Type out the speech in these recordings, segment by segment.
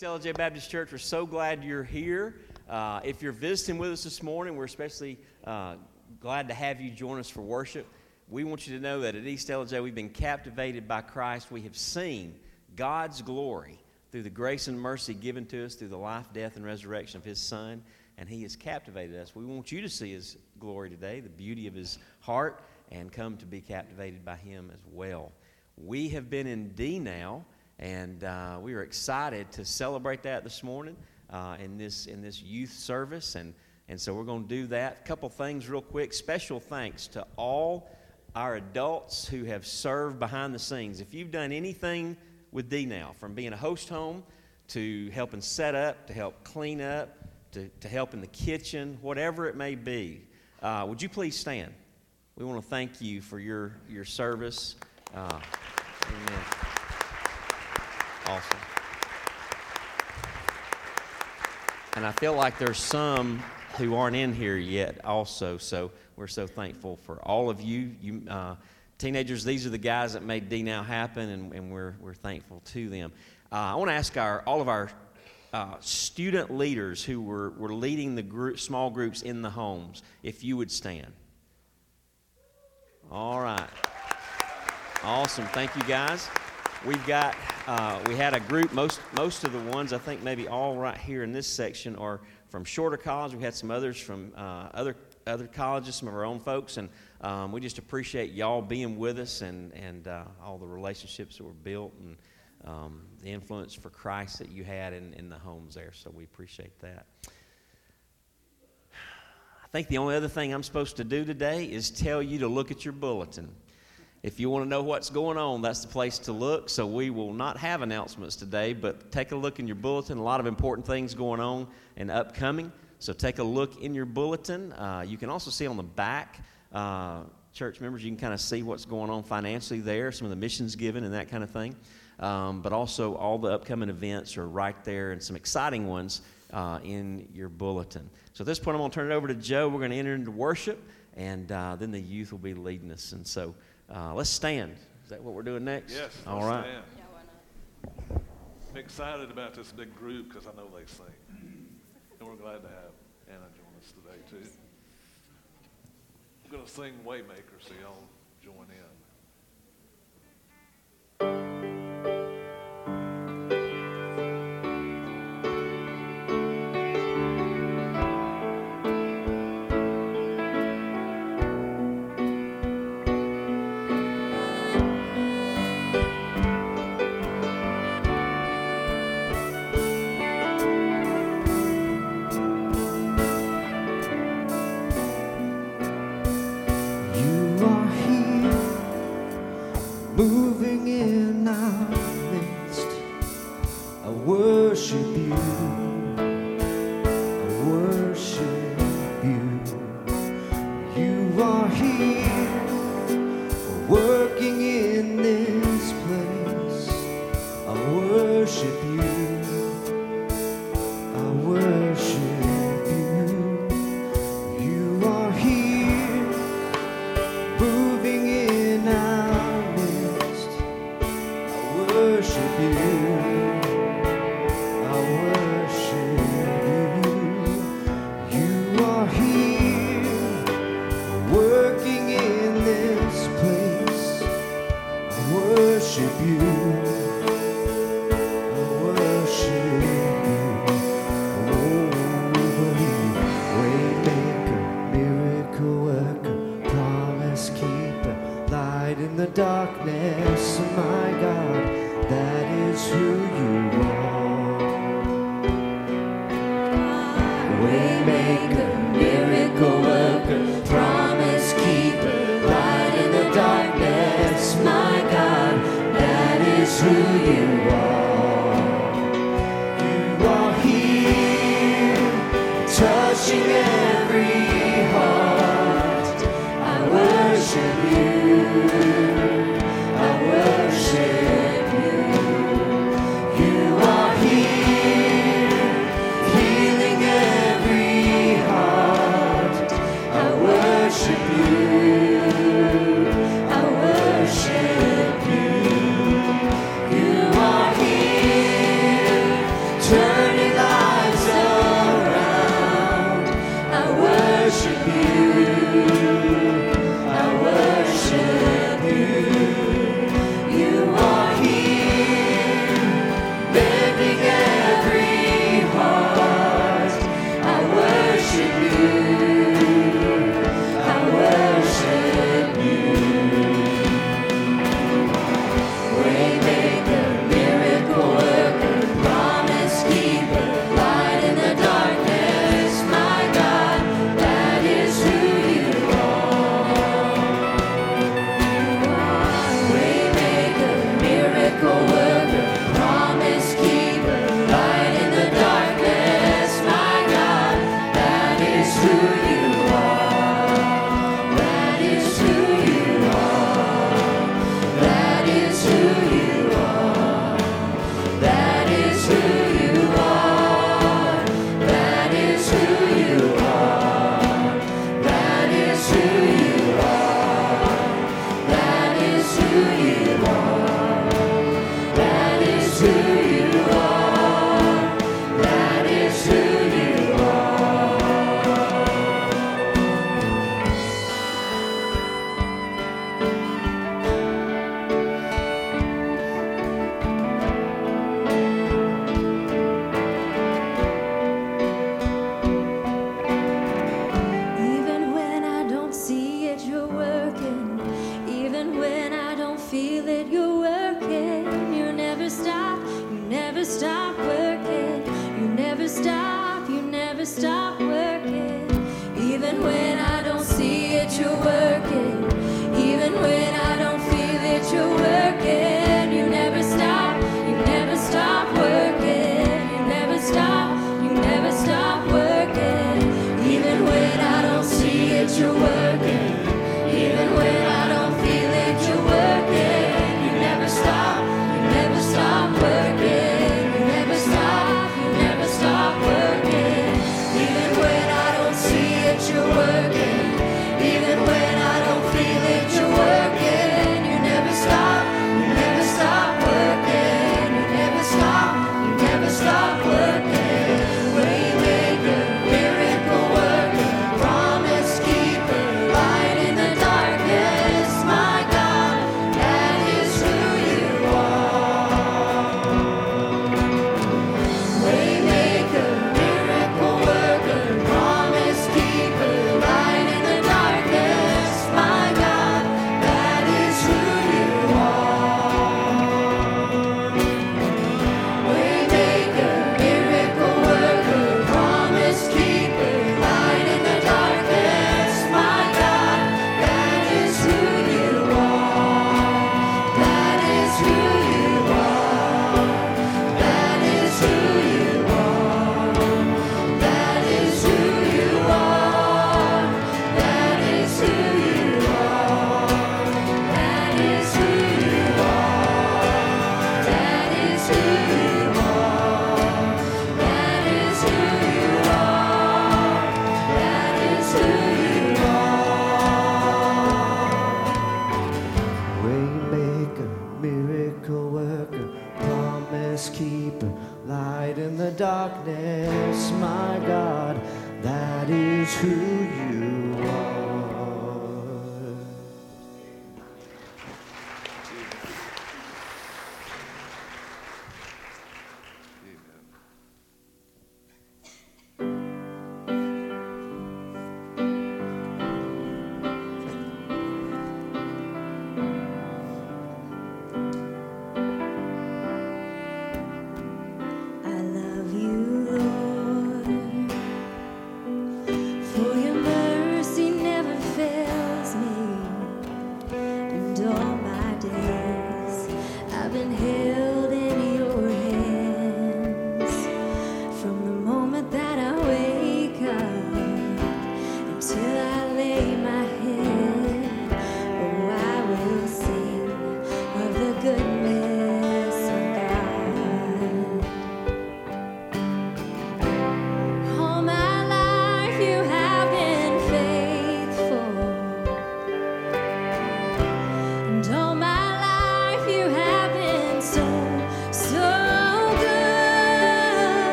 East Ellijay Baptist Church, we're so glad you're here. Uh, if you're visiting with us this morning, we're especially uh, glad to have you join us for worship. We want you to know that at East Ellijay, we've been captivated by Christ. We have seen God's glory through the grace and mercy given to us through the life, death, and resurrection of His Son, and He has captivated us. We want you to see His glory today, the beauty of His heart, and come to be captivated by Him as well. We have been in D now, and uh, we are excited to celebrate that this morning uh, in this in this youth service, and and so we're going to do that. A couple things real quick. Special thanks to all our adults who have served behind the scenes. If you've done anything with D now, from being a host home to helping set up, to help clean up, to, to help in the kitchen, whatever it may be, uh, would you please stand? We want to thank you for your, your service. Uh, amen. Awesome. And I feel like there's some who aren't in here yet also, so we're so thankful for all of you. You uh, teenagers, these are the guys that made D Now happen, and, and we're, we're thankful to them. Uh, I want to ask our, all of our uh, student leaders who were, were leading the group, small groups in the homes if you would stand. All right. Awesome. Thank you, guys. We've got, uh, we had a group, most, most of the ones, I think maybe all right here in this section, are from Shorter College. We had some others from uh, other, other colleges, some of our own folks, and um, we just appreciate y'all being with us and, and uh, all the relationships that were built and um, the influence for Christ that you had in, in the homes there. So we appreciate that. I think the only other thing I'm supposed to do today is tell you to look at your bulletin. If you want to know what's going on, that's the place to look. So we will not have announcements today, but take a look in your bulletin. A lot of important things going on and upcoming. So take a look in your bulletin. Uh, you can also see on the back, uh, church members, you can kind of see what's going on financially there, some of the missions given and that kind of thing. Um, but also, all the upcoming events are right there and some exciting ones uh, in your bulletin. So at this point, I'm going to turn it over to Joe. We're going to enter into worship, and uh, then the youth will be leading us. And so uh, let's stand. Is that what we're doing next? Yes. All right. Yeah, why not? I'm excited about this big group because I know they sing. And we're glad to have Anna join us today, too. I'm going to sing Waymaker, so y'all join in.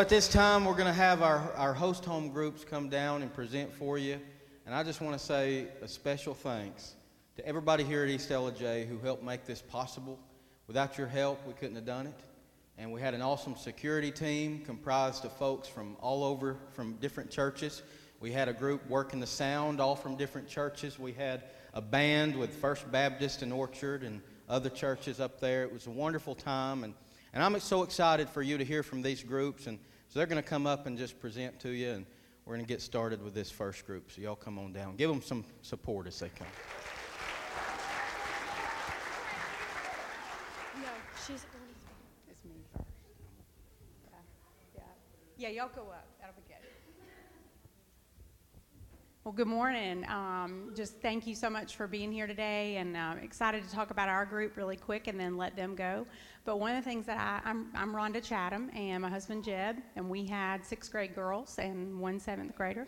Well, at this time, we're going to have our, our host home groups come down and present for you. And I just want to say a special thanks to everybody here at East Ellijay who helped make this possible. Without your help, we couldn't have done it. And we had an awesome security team comprised of folks from all over, from different churches. We had a group working the sound, all from different churches. We had a band with First Baptist and Orchard and other churches up there. It was a wonderful time. And, and I'm so excited for you to hear from these groups. And so they're going to come up and just present to you. And we're going to get started with this first group. So y'all come on down. Give them some support as they come. No, she's. It's me first. Yeah. Yeah, y'all go up. That'll be good. Well, good morning. Um, just thank you so much for being here today, and uh, excited to talk about our group really quick, and then let them go. But one of the things that I, I'm, I'm Rhonda Chatham, and my husband Jeb, and we had sixth grade girls and one seventh grader.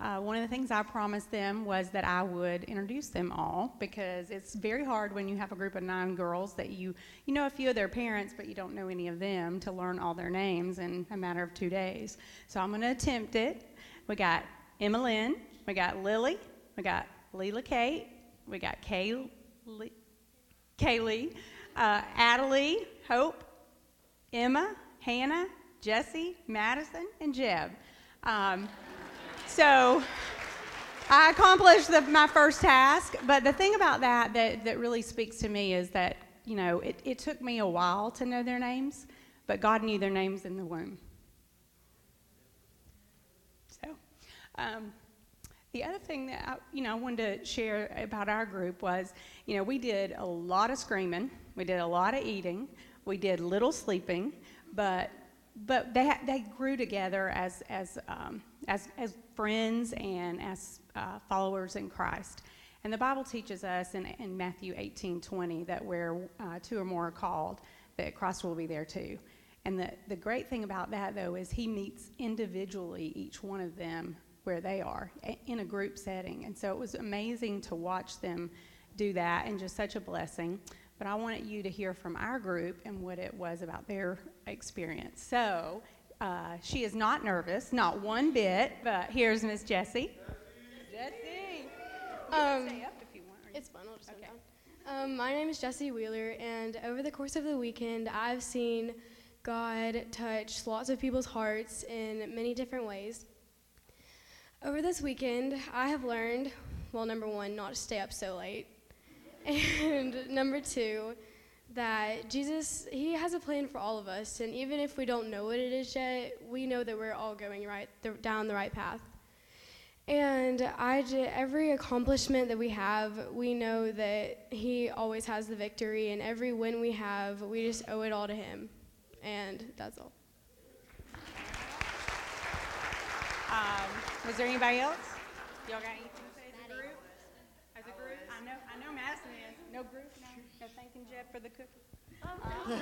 Uh, one of the things I promised them was that I would introduce them all because it's very hard when you have a group of nine girls that you you know a few of their parents but you don't know any of them to learn all their names in a matter of two days. So I'm going to attempt it. We got Emma Lynn, we got Lily, we got Leela Kate, we got Kay, Kaylee, uh, Adelie, Hope, Emma, Hannah, Jesse, Madison, and Jeb. Um, so I accomplished the, my first task, but the thing about that, that that really speaks to me is that you know it, it took me a while to know their names, but God knew their names in the womb. So, um, the other thing that I, you know I wanted to share about our group was, you know, we did a lot of screaming, we did a lot of eating, we did little sleeping, but but they they grew together as as um, as as friends and as uh, followers in Christ. And the Bible teaches us in, in Matthew 18 20 that where uh, two or more are called, that Christ will be there too. And the, the great thing about that, though, is he meets individually each one of them where they are in a group setting. And so it was amazing to watch them do that and just such a blessing. But I wanted you to hear from our group and what it was about their experience. So uh, she is not nervous, not one bit, but here's Miss Jessie. Jessie. Um, stay up if you want. It's fun, I'll just sit Okay. down. Um, my name is Jessie Wheeler, and over the course of the weekend, I've seen God touch lots of people's hearts in many different ways. Over this weekend, I have learned, well, number one, not to stay up so late, and number two, that Jesus, He has a plan for all of us, and even if we don't know what it is yet, we know that we're all going right down the right path. And I every accomplishment that we have, we know that He always has the victory, and every win we have, we just owe it all to Him. And that's all. Um, was there anybody else? Y'all got anything to say as a group? As a group? I know, I know Madison is. No group, no, no thanking Jeb for the cookie.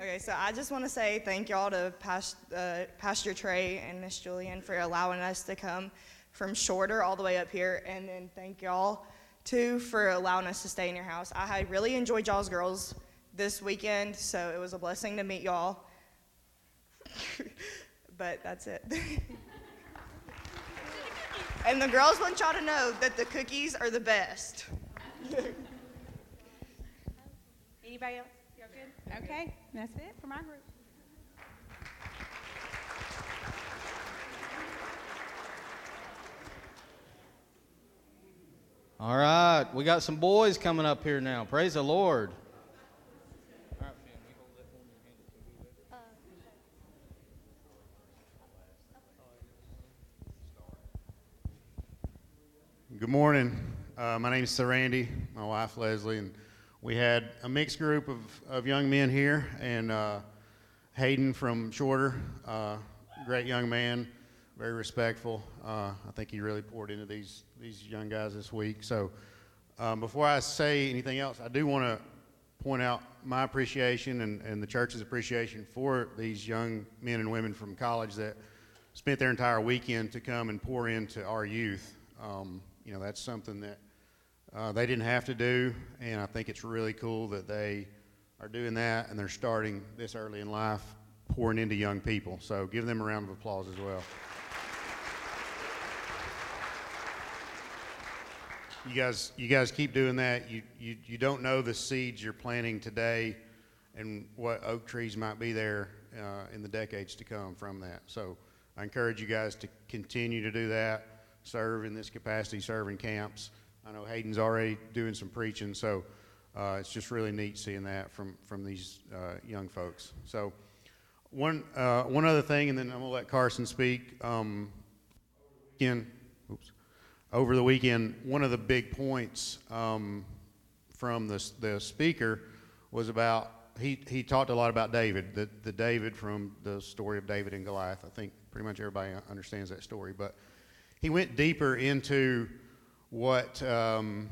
Okay, so I just want to say thank y'all to Past, uh, Pastor Trey and Miss Julian for allowing us to come from Shorter all the way up here, and then thank y'all too for allowing us to stay in your house. I had really enjoyed y'all's girls this weekend, so it was a blessing to meet y'all. but that's it. and the girls want y'all to know that the cookies are the best. Anybody else? Y'all good? Okay, that's it for my group. All right, we got some boys coming up here now. Praise the Lord. Good morning. Uh, my name is Sir Randy, my wife Leslie, and we had a mixed group of, of young men here, and uh, Hayden from Shorter, uh, great young man, very respectful. Uh, I think he really poured into these, these young guys this week. So um, before I say anything else, I do want to point out my appreciation and, and the church's appreciation for these young men and women from college that spent their entire weekend to come and pour into our youth. Um, you know, that's something that uh, they didn't have to do, and I think it's really cool that they are doing that and they're starting this early in life, pouring into young people. So give them a round of applause as well. You guys, you guys keep doing that. You, you, you don't know the seeds you're planting today and what oak trees might be there uh, in the decades to come from that. So I encourage you guys to continue to do that, serve in this capacity, serve in camps. I know Hayden's already doing some preaching, so uh, it's just really neat seeing that from, from these uh, young folks. So one, uh, one other thing, and then I'm to let Carson speak. Um, again, oops over the weekend, one of the big points um, from the, the speaker was about, he, he talked a lot about David, the, the David from the story of David and Goliath. I think pretty much everybody understands that story. But he went deeper into what um,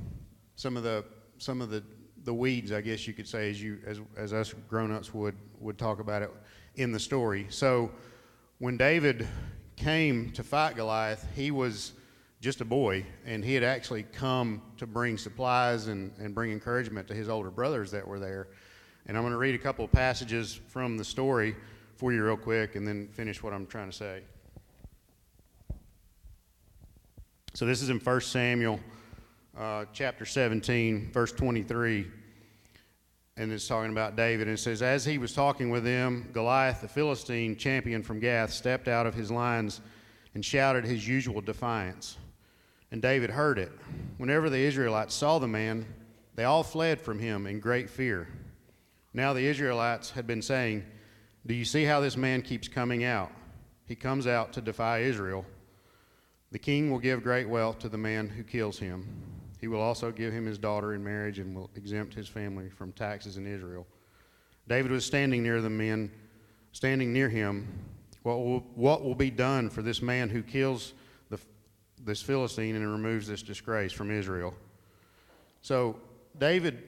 some of the, some of the, the weeds, I guess you could say, as, you, as, as us grown-ups would, would talk about it in the story. So when David came to fight Goliath, he was just a boy, and he had actually come to bring supplies and, and bring encouragement to his older brothers that were there. And I'm going to read a couple of passages from the story for you, real quick, and then finish what I'm trying to say. So, this is in 1 Samuel uh, chapter 17, verse 23. And it's talking about David. And it says, As he was talking with them, Goliath, the Philistine champion from Gath, stepped out of his lines and shouted his usual defiance. And David heard it. Whenever the Israelites saw the man, they all fled from him in great fear. Now the Israelites had been saying, Do you see how this man keeps coming out? He comes out to defy Israel. The king will give great wealth to the man who kills him. He will also give him his daughter in marriage and will exempt his family from taxes in Israel. David was standing near the men, standing near him. What will, what will be done for this man who kills the, this Philistine and removes this disgrace from Israel? So David,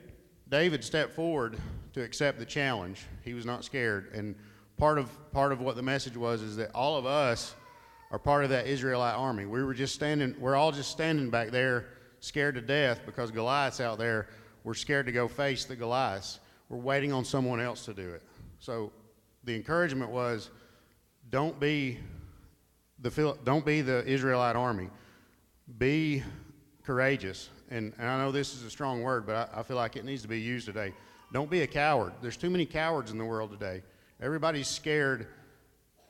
David stepped forward to accept the challenge. He was not scared. And part of, part of what the message was is that all of us are part of that Israelite army. We were just standing, we're all just standing back there scared to death because Goliath's out there. We're scared to go face the Goliaths. We're waiting on someone else to do it. So the encouragement was don't be the, don't be the Israelite army. Be courageous. And, and I know this is a strong word, but I, I feel like it needs to be used today. Don't be a coward. There's too many cowards in the world today. Everybody's scared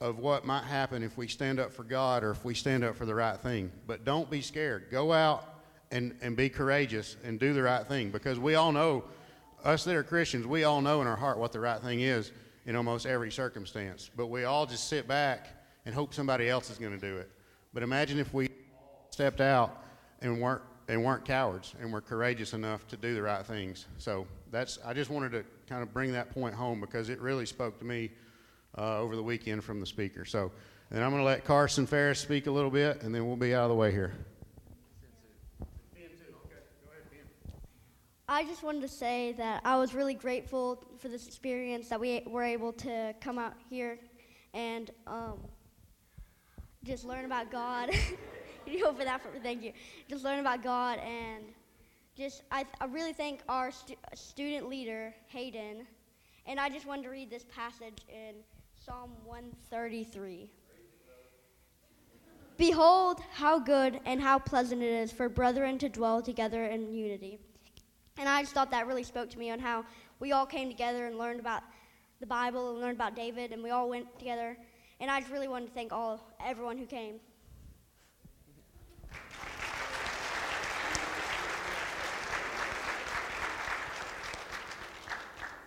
of what might happen if we stand up for God or if we stand up for the right thing. But don't be scared. Go out and, and be courageous and do the right thing because we all know, us that are Christians, we all know in our heart what the right thing is in almost every circumstance. But we all just sit back and hope somebody else is going to do it. But imagine if we stepped out and weren't and weren't cowards and were courageous enough to do the right things. So that's I just wanted to kind of bring that point home because it really spoke to me uh, over the weekend from the speaker. So and I'm going to let Carson Ferris speak a little bit, and then we'll be out of the way here. I just wanted to say that I was really grateful for this experience that we were able to come out here and um, just learn about God. you know, for that, for, thank you. Just learn about God and just I, I really thank our stu- student leader Hayden, and I just wanted to read this passage in Psalm 133. Behold, how good and how pleasant it is for brethren to dwell together in unity. And I just thought that really spoke to me on how we all came together and learned about the Bible and learned about David, and we all went together. And I just really wanted to thank all everyone who came.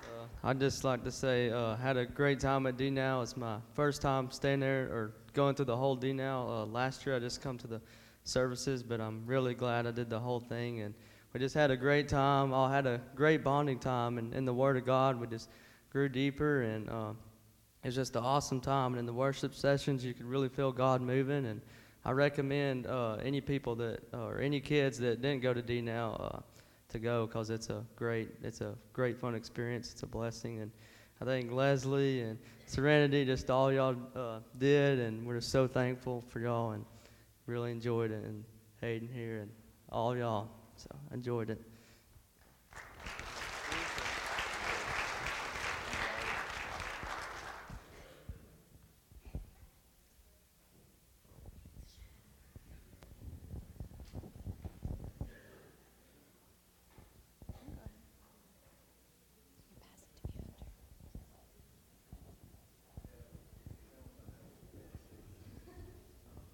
Uh, I'd just like to say, uh, had a great time at D Now. It's my first time staying there or going through the whole D Now. Uh, last year I just come to the services, but I'm really glad I did the whole thing. And we just had a great time. All had a great bonding time. And in the Word of God, we just grew deeper. And uh, just an awesome time. And in the worship sessions, you could really feel God moving. And I recommend uh, any people that, or any kids that didn't go to D Now to go because it's a great it's a great fun experience. It's a blessing. And i think leslie and serenity just all y'all uh, did. And we're just so thankful for y'all and really enjoyed it. And hayden here and all y'all. So enjoyed it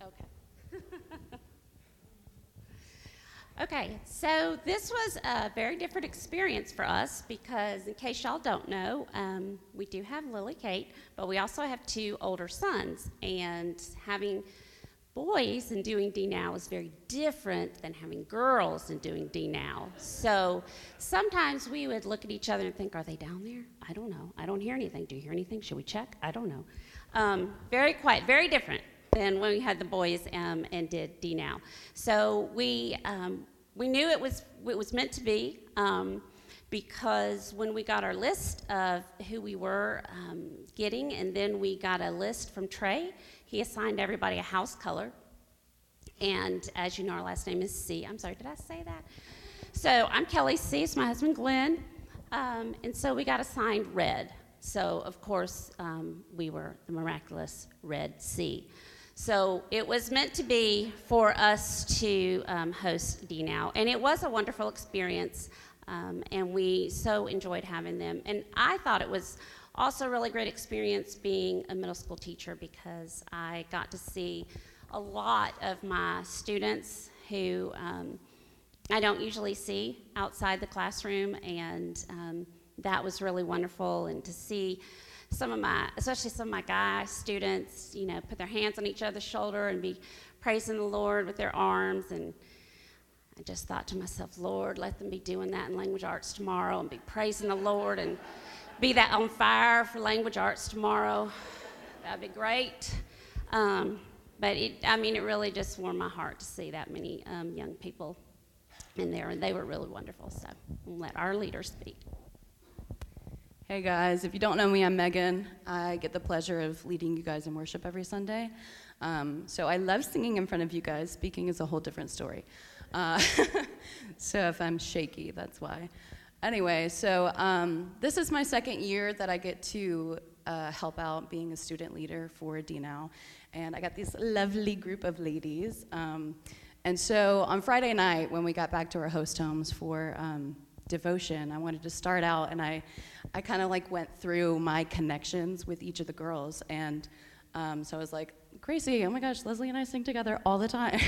Okay. okay, so this was a very different experience for us because, in case y'all don't know, um, we do have Lily Kate, but we also have two older sons. And having boys and doing D now is very different than having girls and doing D now. So sometimes we would look at each other and think, Are they down there? I don't know. I don't hear anything. Do you hear anything? Should we check? I don't know. Um, very quiet, very different than when we had the boys um, and did D now. So we um, we knew it was it was meant to be um, because when we got our list of who we were um, getting, and then we got a list from Trey, he assigned everybody a house color. And as you know, our last name is C. I'm sorry, did I say that? So I'm Kelly C. It's my husband Glenn, um, and so we got assigned red. So of course um, we were the miraculous Red Sea. So it was meant to be for us to um, host D Now, and it was a wonderful experience, um, and we so enjoyed having them. And I thought it was also a really great experience being a middle school teacher because I got to see a lot of my students who um, I don't usually see outside the classroom, and um, that was really wonderful. And to see some of my, especially some of my guy students, you know, put their hands on each other's shoulder and be praising the Lord with their arms. And I just thought to myself, Lord, let them be doing that in language arts tomorrow and be praising the Lord and be that on fire for language arts tomorrow. That'd be great. Um, but it, I mean, it really just warmed my heart to see that many um, young people in there, and they were really wonderful. So let our leaders speak. Hey guys, if you don't know me, I'm Megan. I get the pleasure of leading you guys in worship every Sunday. Um, so I love singing in front of you guys. Speaking is a whole different story. Uh, so if I'm shaky, that's why. Anyway, so um, this is my second year that I get to uh, help out being a student leader for DNOW. And I got this lovely group of ladies. Um, and so on Friday night, when we got back to our host homes for um, devotion, I wanted to start out and I, I kind of like went through my connections with each of the girls. And um, so I was like, Gracie, oh my gosh, Leslie and I sing together all the time.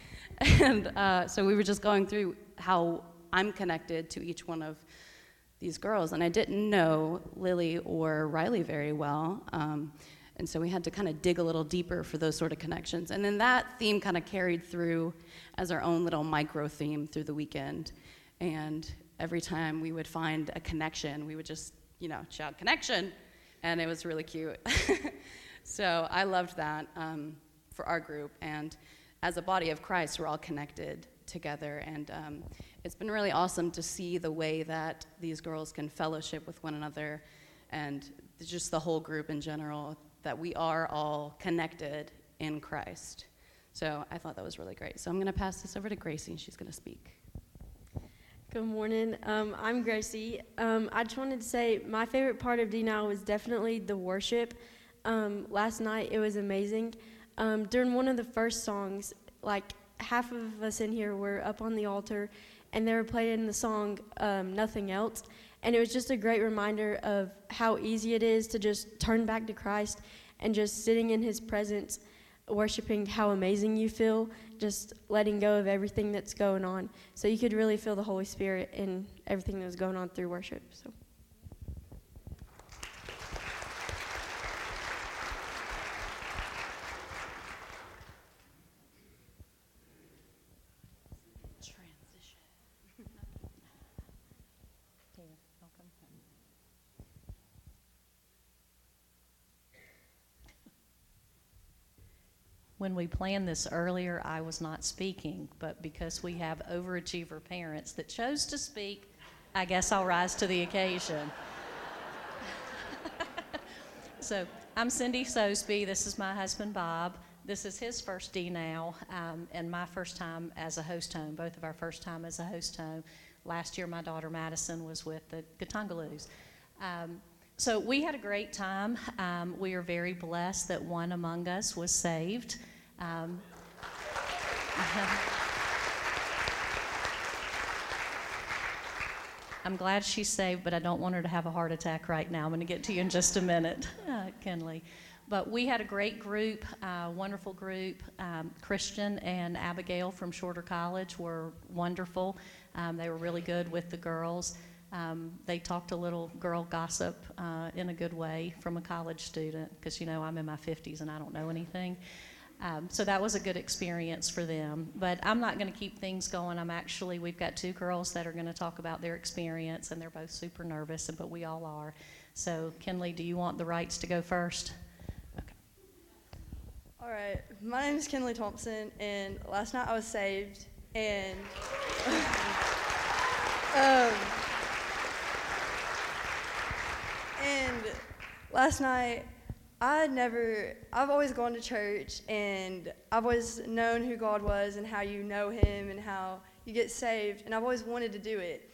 and uh, so we were just going through how I'm connected to each one of these girls. And I didn't know Lily or Riley very well. Um, and so we had to kind of dig a little deeper for those sort of connections. And then that theme kind of carried through as our own little micro theme through the weekend. And every time we would find a connection, we would just, you know, shout connection. And it was really cute. so I loved that um, for our group. And as a body of Christ, we're all connected together. And um, it's been really awesome to see the way that these girls can fellowship with one another and just the whole group in general, that we are all connected in Christ. So I thought that was really great. So I'm going to pass this over to Gracie, and she's going to speak. Good morning. Um, I'm Gracie. Um, I just wanted to say my favorite part of D Now was definitely the worship. Um, last night it was amazing. Um, during one of the first songs, like half of us in here were up on the altar, and they were playing the song um, "Nothing Else," and it was just a great reminder of how easy it is to just turn back to Christ and just sitting in His presence worshiping how amazing you feel, just letting go of everything that's going on. So you could really feel the Holy Spirit in everything that was going on through worship. So. When we planned this earlier, I was not speaking, but because we have overachiever parents that chose to speak, I guess I'll rise to the occasion. so, I'm Cindy Sosby. This is my husband, Bob. This is his first D now, um, and my first time as a host home, both of our first time as a host home. Last year, my daughter Madison was with the Gatongaloos. Um, so we had a great time. Um, we are very blessed that one among us was saved. Um, I'm glad she's saved, but I don't want her to have a heart attack right now. I'm going to get to you in just a minute, uh, Kenley. But we had a great group, uh, wonderful group. Um, Christian and Abigail from Shorter College were wonderful. Um, they were really good with the girls. Um, they talked a little girl gossip uh, in a good way from a college student because, you know, I'm in my 50s and I don't know anything. Um, so that was a good experience for them. But I'm not going to keep things going. I'm actually, we've got two girls that are going to talk about their experience, and they're both super nervous, but we all are. So, Kenley, do you want the rights to go first? Okay. All right, my name is Kenley Thompson, and last night I was saved, and um, and last night I never, I've always gone to church and I've always known who God was and how you know Him and how you get saved, and I've always wanted to do it.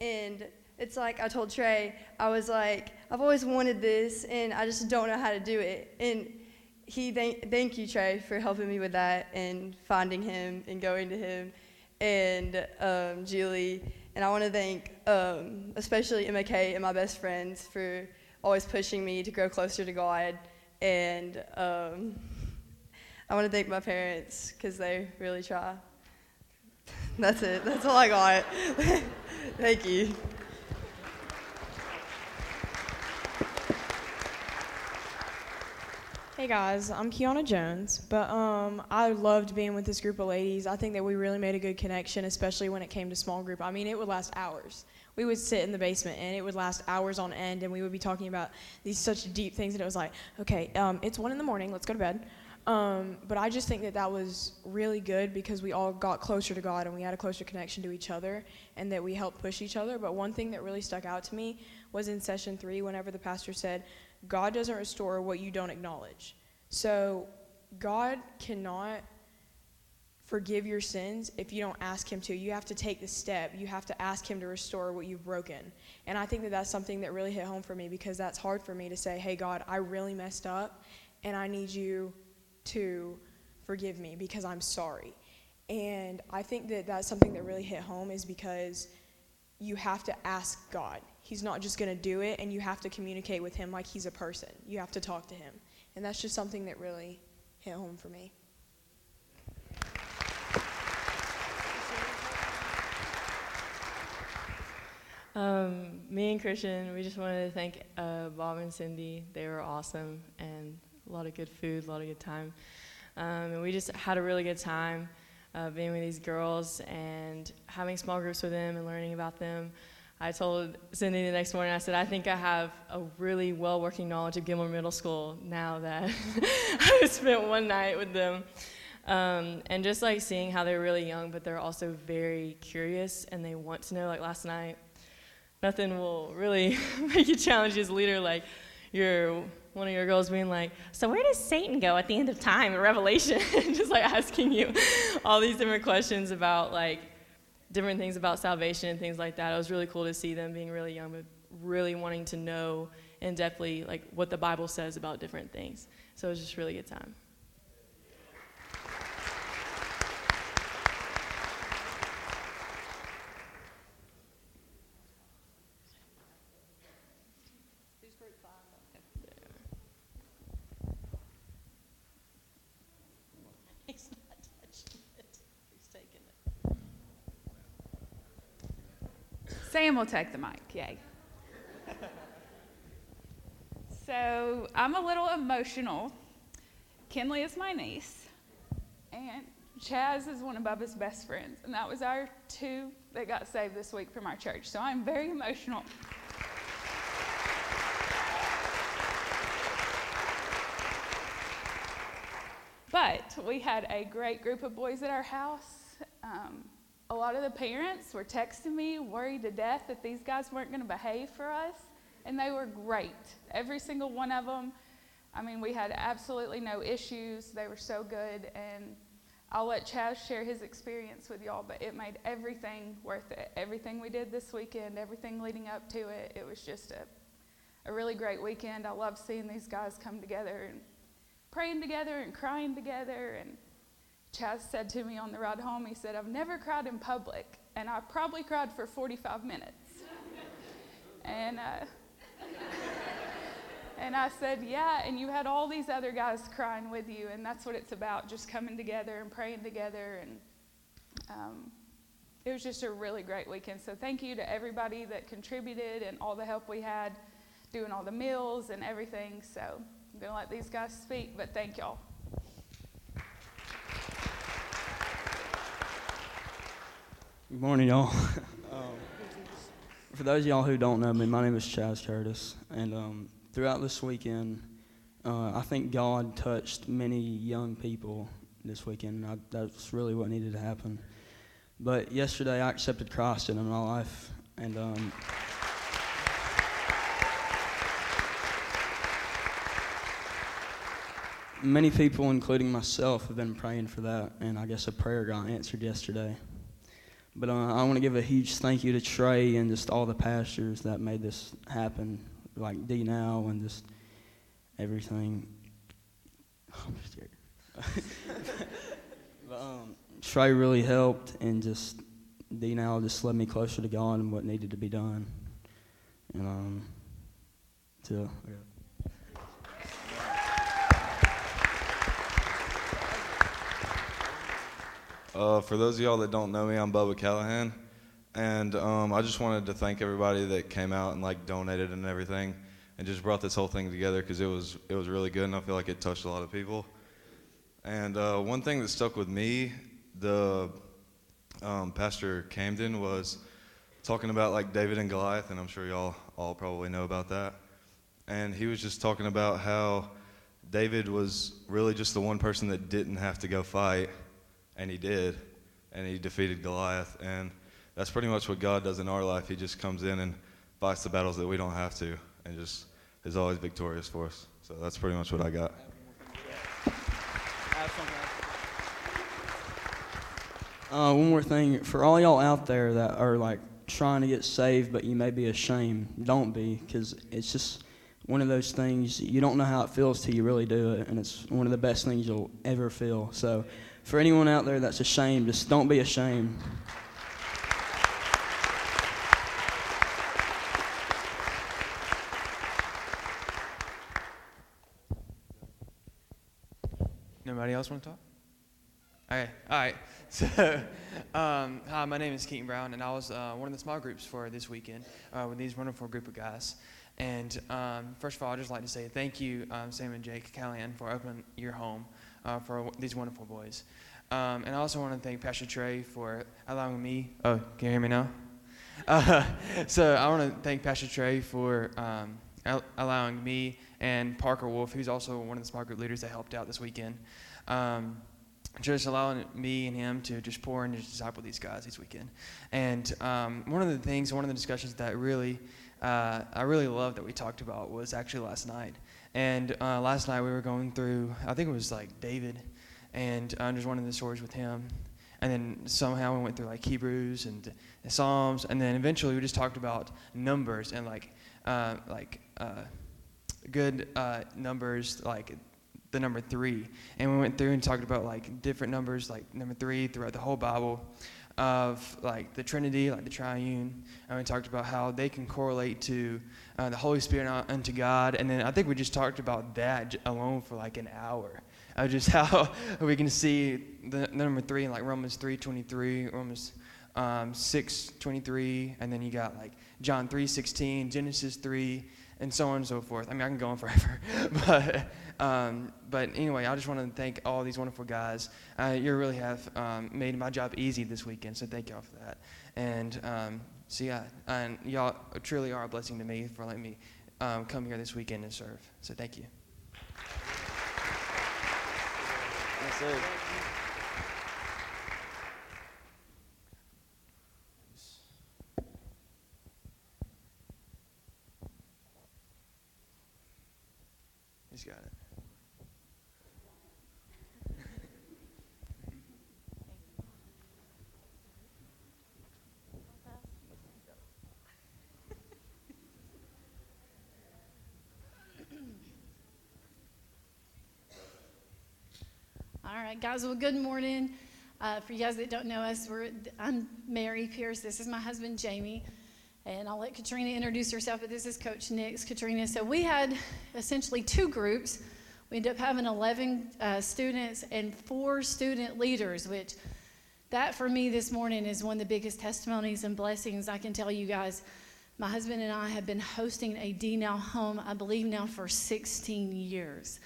And it's like I told Trey, I was like, I've always wanted this and I just don't know how to do it. And he, thank, thank you, Trey, for helping me with that and finding Him and going to Him, and um, Julie. And I want to thank um, especially Kay and my best friends for always pushing me to grow closer to God. And um, I want to thank my parents because they really try. That's it. That's all I got. thank you. Hey guys, I'm Kiana Jones, but um, I loved being with this group of ladies. I think that we really made a good connection, especially when it came to small group. I mean, it would last hours. We would sit in the basement and it would last hours on end, and we would be talking about these such deep things, and it was like, okay, um, it's one in the morning, let's go to bed. Um, but I just think that that was really good because we all got closer to God and we had a closer connection to each other, and that we helped push each other. But one thing that really stuck out to me was in session three, whenever the pastor said, God doesn't restore what you don't acknowledge. So, God cannot forgive your sins if you don't ask Him to. You have to take the step. You have to ask Him to restore what you've broken. And I think that that's something that really hit home for me because that's hard for me to say, hey, God, I really messed up and I need you to forgive me because I'm sorry. And I think that that's something that really hit home is because you have to ask God. He's not just going to do it, and you have to communicate with Him like He's a person. You have to talk to Him. And that's just something that really hit home for me. Um, me and Christian, we just wanted to thank uh, Bob and Cindy. They were awesome and a lot of good food, a lot of good time. Um, and we just had a really good time uh, being with these girls and having small groups with them and learning about them. I told Cindy the next morning, I said, I think I have a really well working knowledge of Gilmer Middle School now that I spent one night with them. Um, and just like seeing how they're really young, but they're also very curious and they want to know. Like last night, nothing will really make you challenge as leader. Like your one of your girls being like, "So where does Satan go at the end of time in Revelation?" just like asking you all these different questions about like different things about salvation and things like that. It was really cool to see them being really young, but really wanting to know in depthly like what the Bible says about different things. So it was just a really good time. He's not touching it. He's taking it. Sam will take the mic, yay. so I'm a little emotional. Kinley is my niece, and Chaz is one of Bubba's best friends, and that was our two that got saved this week from our church. So I'm very emotional. But we had a great group of boys at our house. Um, a lot of the parents were texting me, worried to death that these guys weren't going to behave for us, and they were great. Every single one of them. I mean, we had absolutely no issues. They were so good, and I'll let Chaz share his experience with y'all, but it made everything worth it. Everything we did this weekend, everything leading up to it, it was just a, a really great weekend. I love seeing these guys come together and praying together and crying together. And Chaz said to me on the ride home, he said, I've never cried in public, and I probably cried for 45 minutes. and, uh, and I said, Yeah, and you had all these other guys crying with you, and that's what it's about just coming together and praying together. And um, it was just a really great weekend. So thank you to everybody that contributed and all the help we had doing all the meals and everything. So I'm going to let these guys speak, but thank y'all. Good morning, y'all. um, for those of y'all who don't know me, my name is Chaz Curtis, and um, throughout this weekend, uh, I think God touched many young people this weekend. I, that's really what needed to happen. But yesterday, I accepted Christ into my life, and um, many people, including myself, have been praying for that, and I guess a prayer got answered yesterday. But uh, I want to give a huge thank you to Trey and just all the pastors that made this happen, like D Now and just everything. I'm scared. but, um, Trey really helped, and just D Now just led me closer to God and what needed to be done. And um, so, yeah. Uh, for those of y'all that don't know me, I'm Bubba Callahan, and um, I just wanted to thank everybody that came out and like donated and everything, and just brought this whole thing together because it was it was really good, and I feel like it touched a lot of people. And uh, one thing that stuck with me, the um, Pastor Camden was talking about like David and Goliath, and I'm sure y'all all probably know about that. And he was just talking about how David was really just the one person that didn't have to go fight and he did, and he defeated Goliath. And that's pretty much what God does in our life. He just comes in and fights the battles that we don't have to, and just is always victorious for us. So that's pretty much what I got. Uh, one more thing for all y'all out there that are like trying to get saved, but you may be ashamed. Don't be, because it's just one of those things you don't know how it feels till you really do it, and it's one of the best things you'll ever feel. So, for anyone out there that's ashamed, just don't be ashamed. Nobody else want to talk? Okay, all right. So, um, hi, my name is Keaton Brown, and I was uh, one of the small groups for this weekend uh, with these wonderful group of guys. And um, first of all, I'd just like to say thank you, um, Sam and Jake Callahan, for opening your home uh, for these wonderful boys. Um, and I also want to thank Pastor Trey for allowing me. Oh, can you hear me now? Uh, so I want to thank Pastor Trey for um, al- allowing me and Parker Wolf, who's also one of the small group leaders that helped out this weekend. Um, just allowing me and him to just pour and just disciple these guys this weekend. And um, one of the things, one of the discussions that really, uh, I really loved that we talked about was actually last night. And uh, last night we were going through, I think it was like David, and uh, just one of the stories with him. And then somehow we went through like Hebrews and Psalms, and then eventually we just talked about numbers and like, uh, like uh, good uh, numbers, like the number three. And we went through and talked about like different numbers, like number three throughout the whole Bible of like the Trinity, like the triune. And we talked about how they can correlate to uh, the Holy Spirit unto God. And then I think we just talked about that alone for like an hour. Of just how we can see the, the number three in like Romans 3.23, Romans um, 6.23, and then you got like John 3.16, Genesis 3, and so on and so forth. I mean, I can go on forever. but, um, but anyway, I just want to thank all these wonderful guys. Uh, you really have um, made my job easy this weekend, so thank y'all for that. And um, so, yeah, and y'all truly are a blessing to me for letting me um, come here this weekend and serve. So thank you. Yes, sir. He's got it. All right, guys. Well, good morning. Uh, for you guys that don't know us, we're, I'm Mary Pierce. This is my husband, Jamie. And I'll let Katrina introduce herself, but this is Coach Nix, Katrina. So we had essentially two groups. We ended up having 11 uh, students and four student leaders, which that for me this morning is one of the biggest testimonies and blessings I can tell you guys. My husband and I have been hosting a D Now home, I believe now for 16 years.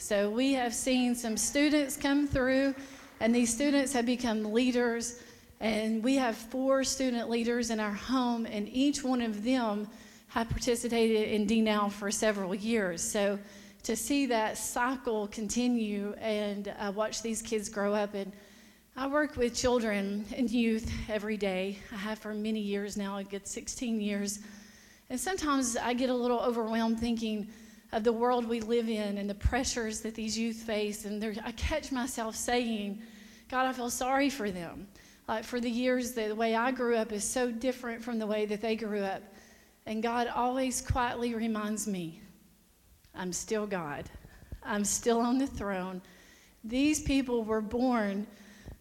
So we have seen some students come through, and these students have become leaders. And we have four student leaders in our home, and each one of them have participated in DNOW for several years. So to see that cycle continue and uh, watch these kids grow up and I work with children and youth every day. I have for many years now, a good 16 years. And sometimes I get a little overwhelmed thinking of the world we live in and the pressures that these youth face. And I catch myself saying, God, I feel sorry for them. Like for the years that the way I grew up is so different from the way that they grew up. And God always quietly reminds me, I'm still God. I'm still on the throne. These people were born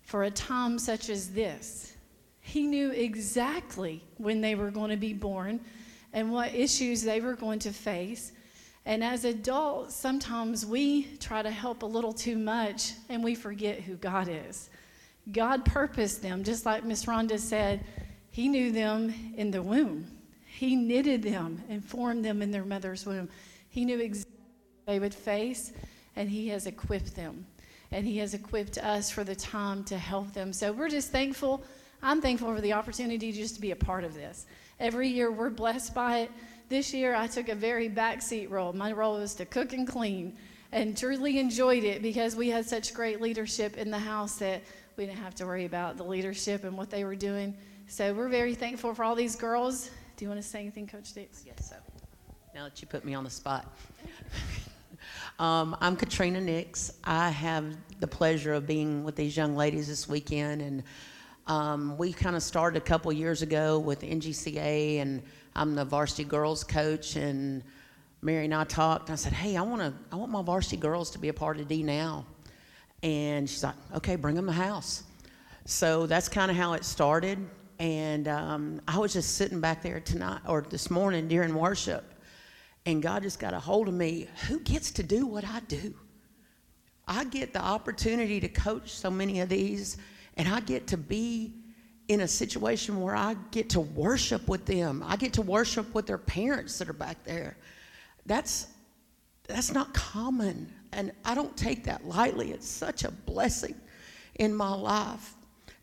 for a time such as this. He knew exactly when they were going to be born and what issues they were going to face. And as adults, sometimes we try to help a little too much and we forget who God is. God purposed them, just like Miss Rhonda said, He knew them in the womb. He knitted them and formed them in their mother's womb. He knew exactly what they would face, and He has equipped them. And He has equipped us for the time to help them. So we're just thankful. I'm thankful for the opportunity just to be a part of this. Every year we're blessed by it. This year I took a very backseat role. My role was to cook and clean and truly enjoyed it because we had such great leadership in the house that we didn't have to worry about the leadership and what they were doing. So we're very thankful for all these girls. Do you want to say anything, Coach Nix? Yes, so. Now that you put me on the spot. um, I'm Katrina Nix. I have the pleasure of being with these young ladies this weekend, and um, we kind of started a couple years ago with NGCA, and I'm the varsity girls coach. And Mary and I talked, and I said, "Hey, I want to, I want my varsity girls to be a part of D now." And she's like, "Okay, bring them the house." So that's kind of how it started. And um, I was just sitting back there tonight or this morning during worship, and God just got a hold of me. Who gets to do what I do? I get the opportunity to coach so many of these, and I get to be in a situation where I get to worship with them. I get to worship with their parents that are back there. That's that's not common, and I don't take that lightly. It's such a blessing in my life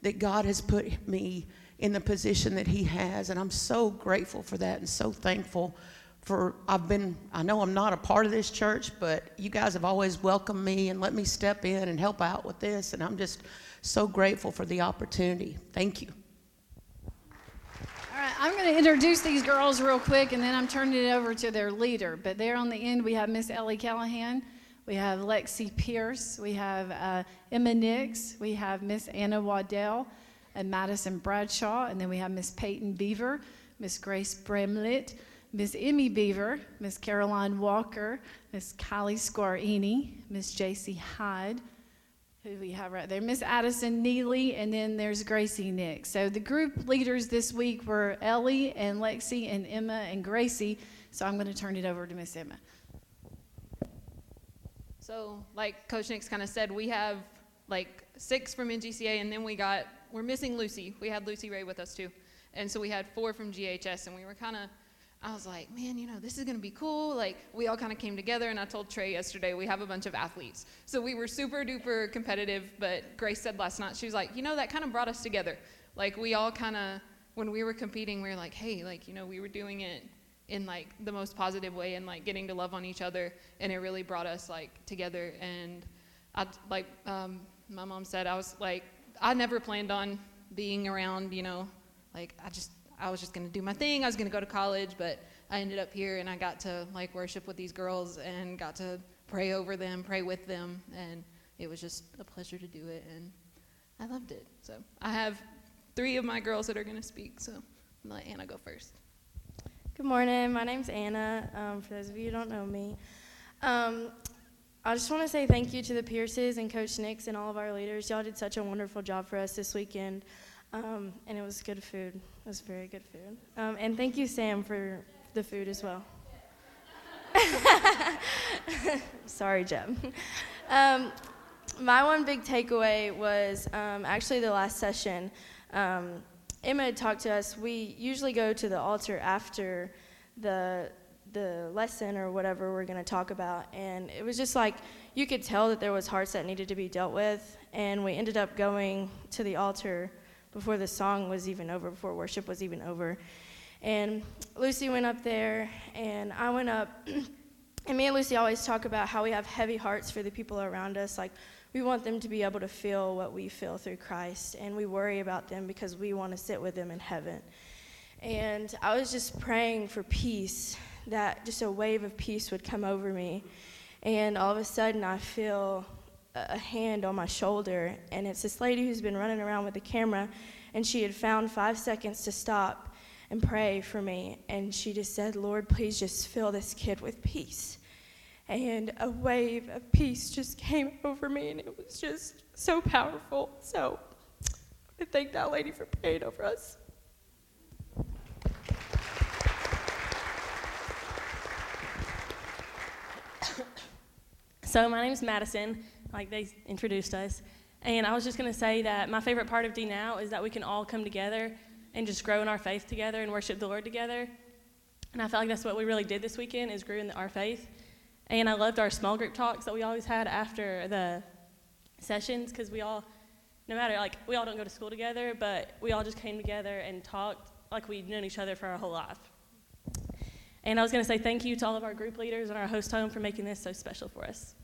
that God has put me in the position that He has, and I'm so grateful for that and so thankful for I've been I know I'm not a part of this church, but you guys have always welcomed me and let me step in and help out with this, and I'm just so grateful for the opportunity. Thank you. All right, I'm going to introduce these girls real quick, and then I'm turning it over to their leader. But there on the end, we have Miss Ellie Callahan, we have Lexi Pierce, we have uh, Emma Nix, we have Miss Anna Waddell, and Madison Bradshaw, and then we have Miss Peyton Beaver, Miss Grace Bramlett, Miss Emmy Beaver, Miss Caroline Walker, Miss Kylie Squarini, Miss J.C. Hyde, who we have right there, Miss Addison Neely, and then there's Gracie Nick. So the group leaders this week were Ellie and Lexi and Emma and Gracie. So I'm going to turn it over to Miss Emma. So, like Coach Nix kind of said, we have like six from NGCA, and then we got we're missing Lucy. We had Lucy Ray with us too, and so we had four from GHS, and we were kind of I was like, man, you know, this is going to be cool. Like, we all kind of came together, and I told Trey yesterday we have a bunch of athletes. So we were super duper competitive, but Grace said last night, she was like, you know, that kind of brought us together. Like, we all kind of, when we were competing, we were like, hey, like, you know, we were doing it in like the most positive way and like getting to love on each other, and it really brought us like together. And I, like um, my mom said, I was like, I never planned on being around, you know, like, I just, I was just going to do my thing. I was going to go to college, but I ended up here and I got to like worship with these girls and got to pray over them, pray with them, and it was just a pleasure to do it and I loved it. So I have three of my girls that are going to speak. So I'm let Anna go first. Good morning. My name's Anna. Um, for those of you who don't know me, um, I just want to say thank you to the Pierces and Coach Nix and all of our leaders. Y'all did such a wonderful job for us this weekend. Um, and it was good food. It was very good food. Um, and thank you, Sam, for the food as well. Sorry, Jeb. Um, my one big takeaway was um, actually the last session. Um, Emma had talked to us. We usually go to the altar after the the lesson or whatever we're going to talk about, and it was just like you could tell that there was hearts that needed to be dealt with, and we ended up going to the altar before the song was even over, before worship was even over. And Lucy went up there, and I went up. and me and Lucy always talk about how we have heavy hearts for the people around us. Like, we want them to be able to feel what we feel through Christ, and we worry about them because we want to sit with them in heaven. And I was just praying for peace, that just a wave of peace would come over me. And all of a sudden, I feel a hand on my shoulder, and it's this lady who's been running around with a camera, and she had found five seconds to stop and pray for me. And she just said, Lord, please just fill this kid with peace. And a wave of peace just came over me, and it was just so powerful. So I thank that lady for praying over us. So my name is Madison, like they introduced us. And I was just going to say that my favorite part of D Now is that we can all come together and just grow in our faith together and worship the Lord together. And I felt like that's what we really did this weekend is grew in our faith. And I loved our small group talks that we always had after the sessions because we all, no matter, like, we all don't go to school together, but we all just came together and talked like we'd known each other for our whole life. And I was going to say thank you to all of our group leaders and our host home for making this so special for us.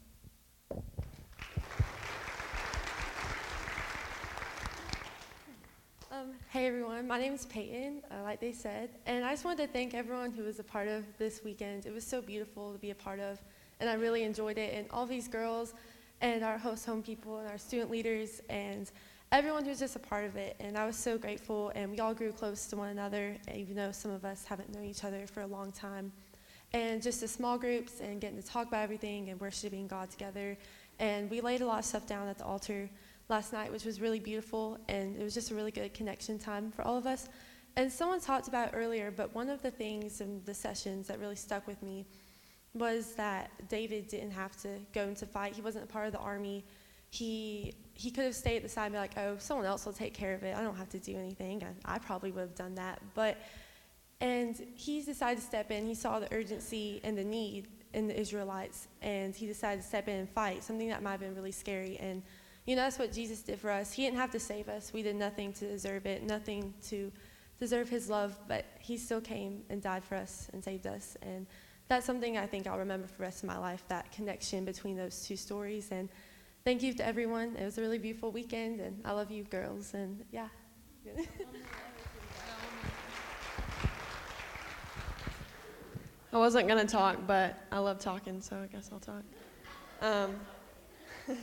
Um, hey everyone, my name is Peyton, uh, like they said, and I just wanted to thank everyone who was a part of this weekend. It was so beautiful to be a part of, and I really enjoyed it. And all these girls, and our host home people, and our student leaders, and everyone who was just a part of it. And I was so grateful, and we all grew close to one another, even though some of us haven't known each other for a long time. And just the small groups, and getting to talk about everything, and worshiping God together. And we laid a lot of stuff down at the altar last night, which was really beautiful, and it was just a really good connection time for all of us. And someone talked about earlier, but one of the things in the sessions that really stuck with me was that David didn't have to go into fight. He wasn't a part of the army. He he could have stayed at the side and be like, "Oh, someone else will take care of it. I don't have to do anything." I probably would have done that, but and he decided to step in. He saw the urgency and the need in the Israelites, and he decided to step in and fight something that might have been really scary and you know, that's what Jesus did for us. He didn't have to save us. We did nothing to deserve it, nothing to deserve His love, but He still came and died for us and saved us. And that's something I think I'll remember for the rest of my life that connection between those two stories. And thank you to everyone. It was a really beautiful weekend, and I love you, girls. And yeah. I wasn't going to talk, but I love talking, so I guess I'll talk. Um,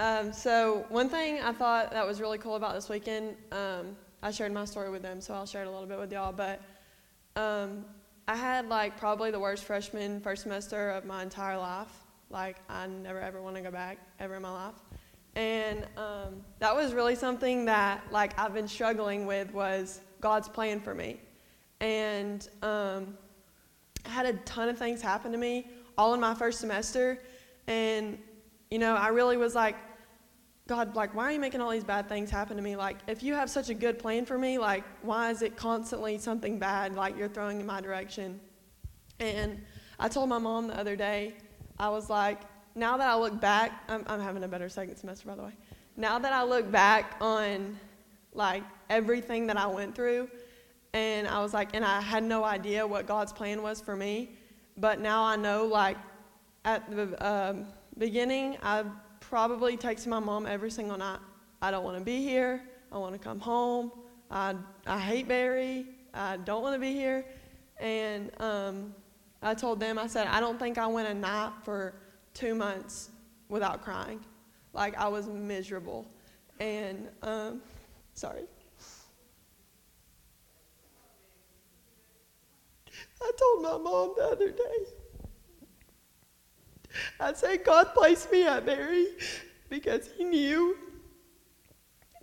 um, so, one thing I thought that was really cool about this weekend, um, I shared my story with them, so I'll share it a little bit with y'all. But um, I had like probably the worst freshman first semester of my entire life. Like, I never ever want to go back ever in my life. And um, that was really something that like I've been struggling with was God's plan for me. And um, I had a ton of things happen to me all in my first semester. And, you know, I really was like, God, like, why are you making all these bad things happen to me? Like, if you have such a good plan for me, like, why is it constantly something bad, like, you're throwing in my direction? And I told my mom the other day, I was like, now that I look back, I'm, I'm having a better second semester, by the way. Now that I look back on, like, everything that I went through, and I was like, and I had no idea what God's plan was for me. But now I know, like, at the um, beginning, I probably texted my mom every single night. I don't want to be here. I want to come home. I, I hate Berry. I don't want to be here. And um, I told them, I said, I don't think I went a night for two months without crying. Like, I was miserable. And, um, sorry. I told my mom the other day. I said, God placed me at Mary because He knew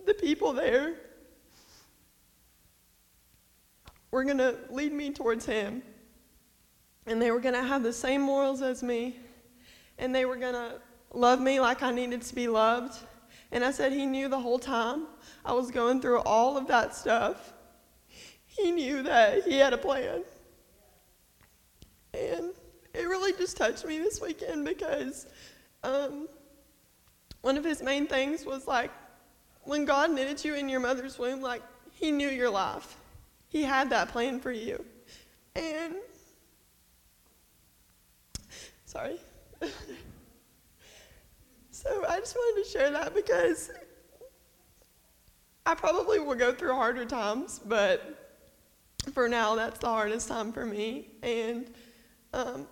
the people there were going to lead me towards Him. And they were going to have the same morals as me. And they were going to love me like I needed to be loved. And I said, He knew the whole time I was going through all of that stuff. He knew that He had a plan. And it really just touched me this weekend because um, one of his main things was like when God knitted you in your mother's womb, like he knew your life. He had that plan for you. And sorry. so I just wanted to share that because I probably will go through harder times, but for now, that's the hardest time for me. And um,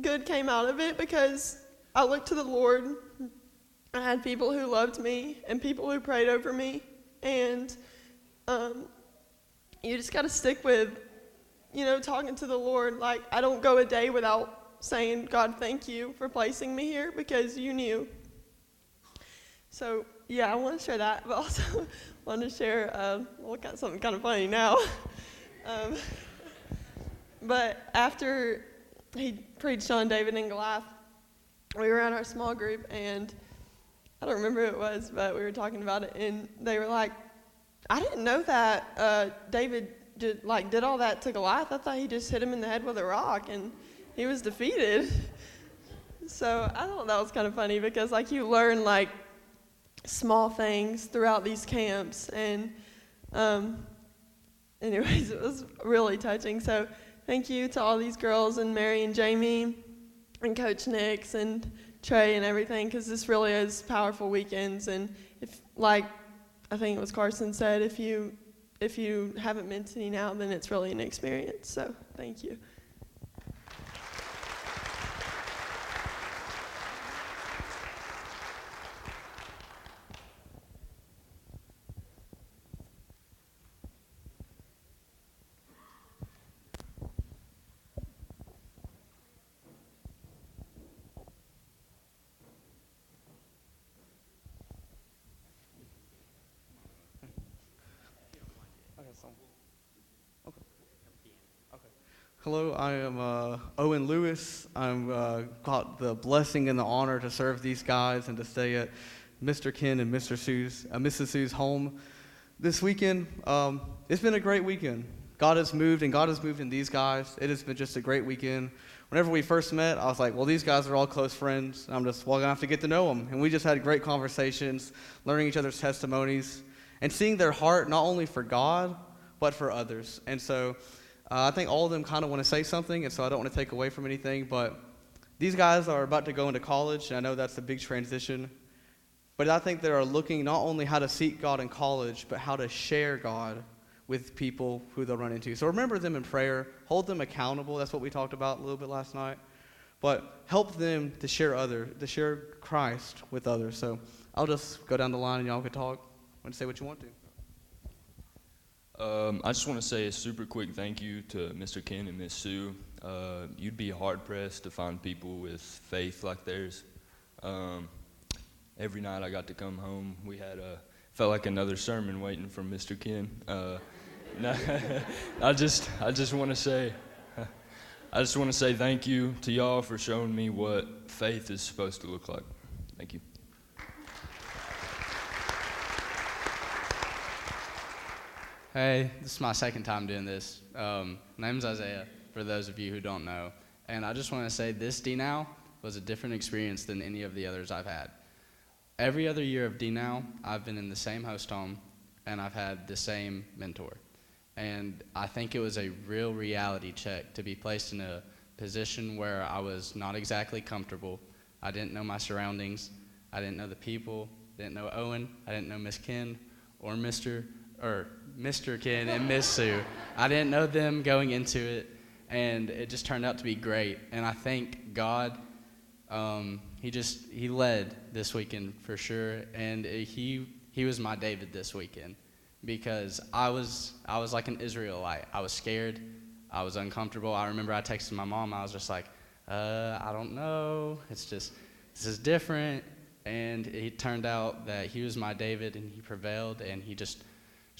good came out of it because I looked to the Lord. I had people who loved me and people who prayed over me. And um, you just got to stick with, you know, talking to the Lord. Like, I don't go a day without saying, God, thank you for placing me here because you knew. So, yeah, I want to share that, but also want to share uh, well, something kind of funny now. um, but after he preached on David and Goliath. We were in our small group, and I don't remember who it was, but we were talking about it, and they were like, "I didn't know that uh, David did like did all that to Goliath. I thought he just hit him in the head with a rock, and he was defeated." so I thought that was kind of funny because like you learn like small things throughout these camps, and um, anyways, it was really touching. So thank you to all these girls and Mary and Jamie and Coach Nix and Trey and everything because this really is powerful weekends. And if, like I think it was Carson said, if you if you haven't been to any now, then it's really an experience. So thank you. Hello, I am uh, Owen Lewis. I'm uh, got the blessing and the honor to serve these guys and to stay at Mr. Ken and Mr. Sue's, uh, Mrs. Sue's home this weekend. Um, it's been a great weekend. God has moved, and God has moved in these guys. It has been just a great weekend. Whenever we first met, I was like, well, these guys are all close friends. I'm just, well, to have to get to know them. And we just had great conversations, learning each other's testimonies, and seeing their heart not only for God, but for others. And so Uh, I think all of them kind of want to say something, and so I don't want to take away from anything, but these guys are about to go into college, and I know that's a big transition. But I think they are looking not only how to seek God in college, but how to share God with people who they'll run into. So remember them in prayer, hold them accountable. That's what we talked about a little bit last night. But help them to share other, to share Christ with others. So I'll just go down the line and y'all can talk and say what you want to. Um, I just want to say a super quick thank you to Mr. Ken and Miss Sue. Uh, you'd be hard pressed to find people with faith like theirs. Um, every night I got to come home, we had a felt like another sermon waiting from Mr. Ken. Uh, I just I just want to say I just want to say thank you to y'all for showing me what faith is supposed to look like. Thank you. Hey, this is my second time doing this. Um, name's Isaiah, for those of you who don't know. And I just want to say this D-Now was a different experience than any of the others I've had. Every other year of D-Now, I've been in the same host home, and I've had the same mentor. And I think it was a real reality check to be placed in a position where I was not exactly comfortable. I didn't know my surroundings. I didn't know the people. Didn't know Owen. I didn't know Miss Ken or Mr or Mr. Ken and Miss Sue. I didn't know them going into it, and it just turned out to be great. And I thank God. Um, he just he led this weekend for sure, and he he was my David this weekend because I was I was like an Israelite. I was scared. I was uncomfortable. I remember I texted my mom. I was just like, uh, I don't know. It's just this is different. And it turned out that he was my David, and he prevailed, and he just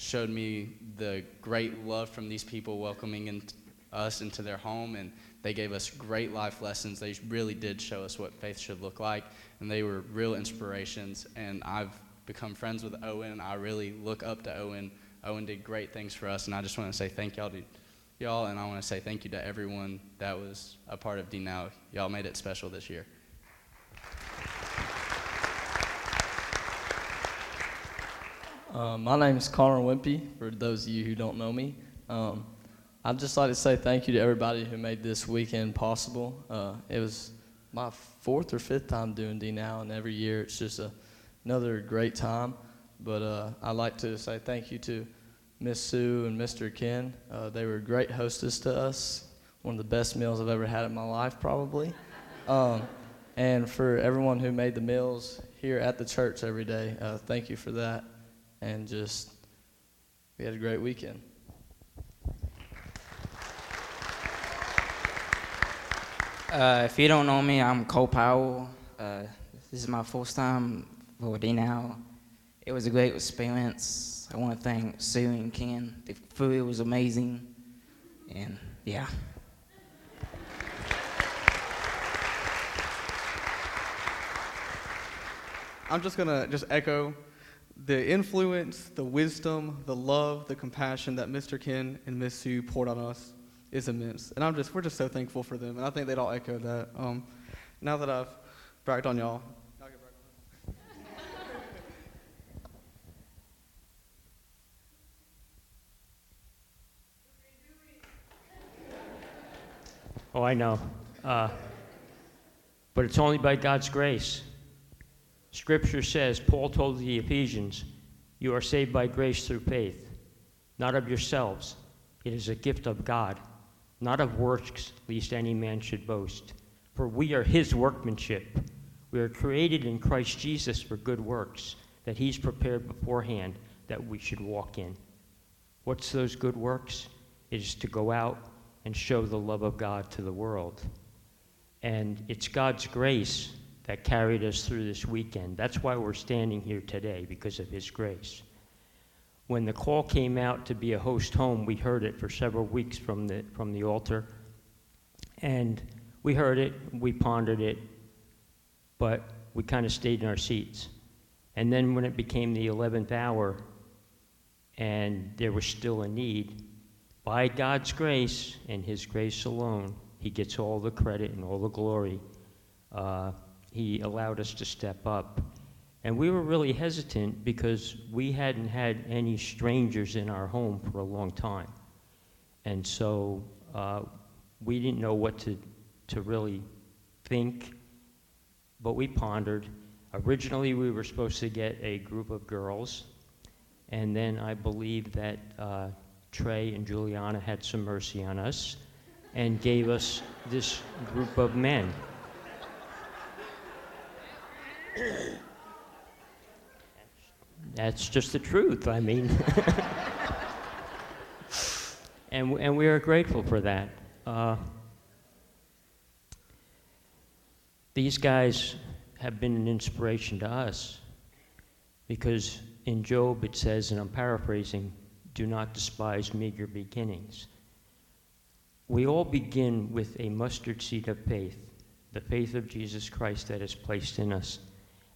showed me the great love from these people welcoming in, us into their home, and they gave us great life lessons. They really did show us what faith should look like, and they were real inspirations. And I've become friends with Owen. I really look up to Owen. Owen did great things for us, and I just want to say thank y'all to y'all, and I want to say thank you to everyone that was a part of D Now. Y'all made it special this year. Uh, my name is Connor Wimpy, for those of you who don't know me. Um, I'd just like to say thank you to everybody who made this weekend possible. Uh, it was my fourth or fifth time doing D Now, and every year it's just a, another great time. But uh, I'd like to say thank you to Miss Sue and Mr. Ken. Uh, they were great hostess to us. One of the best meals I've ever had in my life, probably. Um, and for everyone who made the meals here at the church every day, uh, thank you for that and just we had a great weekend. Uh, if you don't know me, I'm Cole Powell. Uh, this is my first time for D now. It was a great experience. I want to thank Sue and Ken. The food was amazing, and yeah. I'm just gonna just echo the influence, the wisdom, the love, the compassion that Mr. Ken and Miss Sue poured on us is immense. And I'm just, we're just so thankful for them. And I think they'd all echo that. Um, now that I've bragged on y'all, Oh, I know. Uh, but it's only by God's grace. Scripture says, Paul told the Ephesians, You are saved by grace through faith, not of yourselves. It is a gift of God, not of works, lest any man should boast. For we are his workmanship. We are created in Christ Jesus for good works, that he's prepared beforehand that we should walk in. What's those good works? It is to go out and show the love of God to the world. And it's God's grace that carried us through this weekend. That's why we're standing here today, because of His grace. When the call came out to be a host home, we heard it for several weeks from the, from the altar. And we heard it, we pondered it, but we kind of stayed in our seats. And then when it became the 11th hour and there was still a need, by God's grace and His grace alone, He gets all the credit and all the glory. Uh, he allowed us to step up. And we were really hesitant because we hadn't had any strangers in our home for a long time. And so uh, we didn't know what to, to really think, but we pondered. Originally, we were supposed to get a group of girls, and then I believe that uh, Trey and Juliana had some mercy on us and gave us this group of men. That's just the truth. I mean, and and we are grateful for that. Uh, these guys have been an inspiration to us because in Job it says, and I'm paraphrasing, "Do not despise meager beginnings." We all begin with a mustard seed of faith, the faith of Jesus Christ that is placed in us.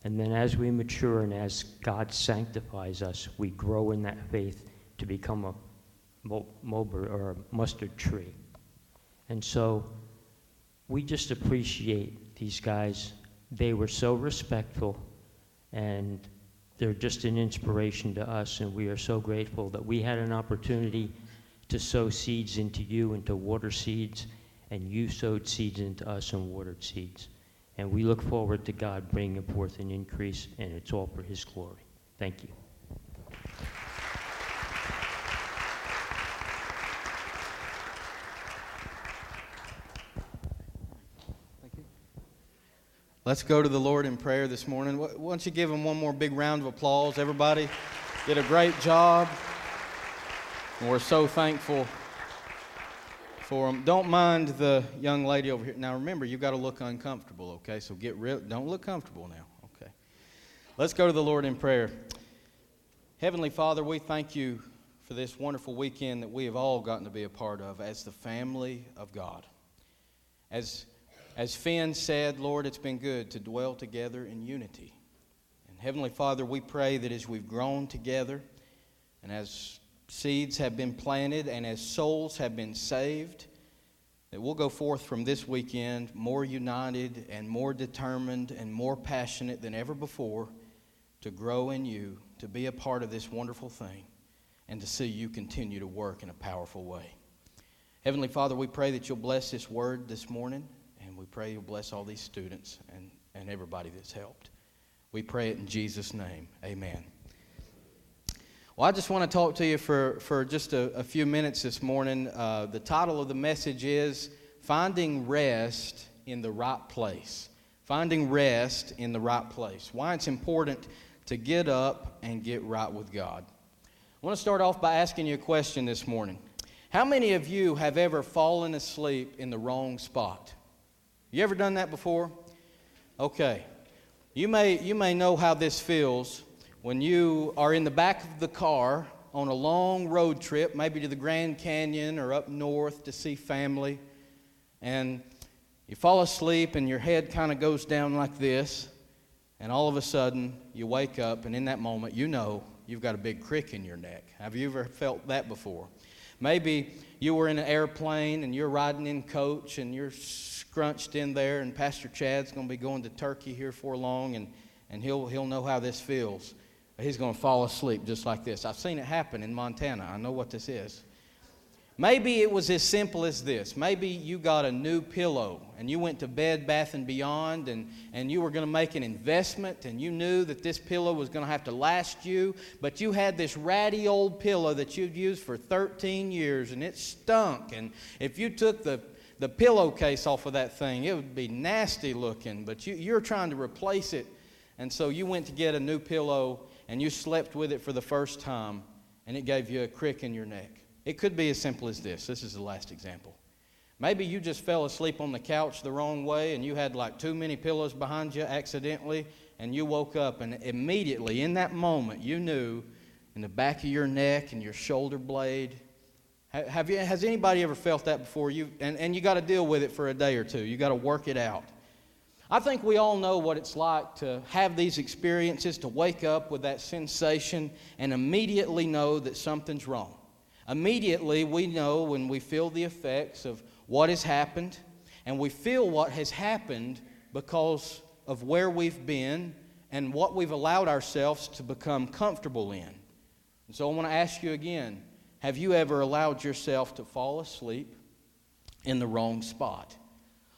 And then as we mature and as God sanctifies us, we grow in that faith to become a mulber or a mustard tree. And so we just appreciate these guys. They were so respectful and they're just an inspiration to us and we are so grateful that we had an opportunity to sow seeds into you and to water seeds and you sowed seeds into us and watered seeds. And we look forward to God bringing forth an increase, and it's all for His glory. Thank you. Let's go to the Lord in prayer this morning. Why don't you give him one more big round of applause? Everybody did a great job. And we're so thankful for them. Don't mind the young lady over here. Now remember, you've got to look uncomfortable, okay? So get real. Don't look comfortable now, okay? Let's go to the Lord in prayer. Heavenly Father, we thank you for this wonderful weekend that we have all gotten to be a part of as the family of God. As, as Finn said, Lord, it's been good to dwell together in unity. And Heavenly Father, we pray that as we've grown together and as seeds have been planted and as souls have been saved, that we'll go forth from this weekend more united and more determined and more passionate than ever before to grow in you, to be a part of this wonderful thing, and to see you continue to work in a powerful way. Heavenly Father, we pray that you'll bless this word this morning, and we pray you'll bless all these students and, and everybody that's helped. We pray it in Jesus' name. Amen. Well, I just want to talk to you for, for just a, a few minutes this morning. Uh, the title of the message is Finding Rest in the Right Place. Finding rest in the right place. Why it's important to get up and get right with God. I want to start off by asking you a question this morning. How many of you have ever fallen asleep in the wrong spot? You ever done that before? Okay. You may, you may know how this feels when you are in the back of the car on a long road trip, maybe to the Grand Canyon or up north to see family, and you fall asleep and your head kind of goes down like this, and all of a sudden you wake up, and in that moment you know you've got a big crick in your neck. Have you ever felt that before? Maybe you were in an airplane and you're riding in coach and you're scrunched in there, and Pastor Chad's going to be going to Turkey here for long, and, and he'll, he'll know how this feels he's going to fall asleep just like this. I've seen it happen in Montana. I know what this is. Maybe it was as simple as this. Maybe you got a new pillow and you went to Bed Bath and Beyond and, and you were going to make an investment and you knew that this pillow was going to have to last you, but you had this ratty old pillow that you'd used for 13 years and it stunk. And if you took the, the pillowcase off of that thing, it would be nasty looking, but you, you're trying to replace it. And so you went to get a new pillow and you slept with it for the first time and it gave you a crick in your neck. It could be as simple as this. This is the last example. Maybe you just fell asleep on the couch the wrong way and you had like too many pillows behind you accidentally and you woke up and immediately in that moment you knew in the back of your neck and your shoulder blade have you, has anybody ever felt that before you and, and you got to deal with it for a day or two you got to work it out I think we all know what it's like to have these experiences, to wake up with that sensation and immediately know that something's wrong. Immediately, we know when we feel the effects of what has happened, and we feel what has happened because of where we've been and what we've allowed ourselves to become comfortable in. And so I want to ask you again have you ever allowed yourself to fall asleep in the wrong spot?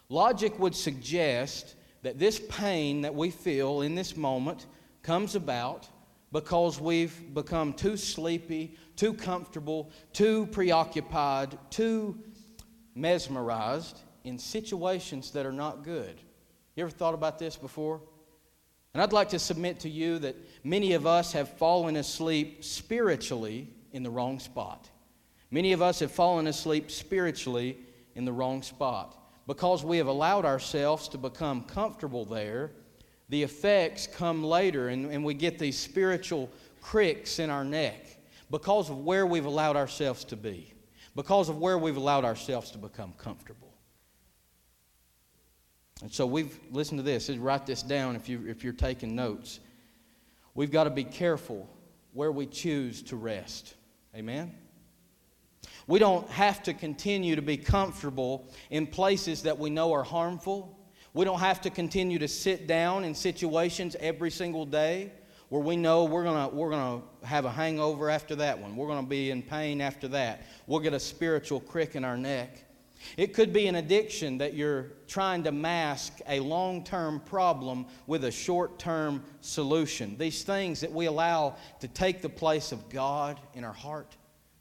Logic would suggest that this pain that we feel in this moment comes about because we've become too sleepy, too comfortable, too preoccupied, too mesmerized in situations that are not good. You ever thought about this before? And I'd like to submit to you that many of us have fallen asleep spiritually in the wrong spot. Many of us have fallen asleep spiritually in the wrong spot. Because we have allowed ourselves to become comfortable there, the effects come later, and, and we get these spiritual cricks in our neck because of where we've allowed ourselves to be, because of where we've allowed ourselves to become comfortable. And so we've, listen to this, write this down if, you, if you're taking notes. We've got to be careful where we choose to rest. Amen? We don't have to continue to be comfortable in places that we know are harmful. We don't have to continue to sit down in situations every single day where we know we're going we're gonna have a hangover after that one. We're going to be in pain after that. We'll get a spiritual crick in our neck. It could be an addiction that you're trying to mask a long term problem with a short term solution. These things that we allow to take the place of God in our heart,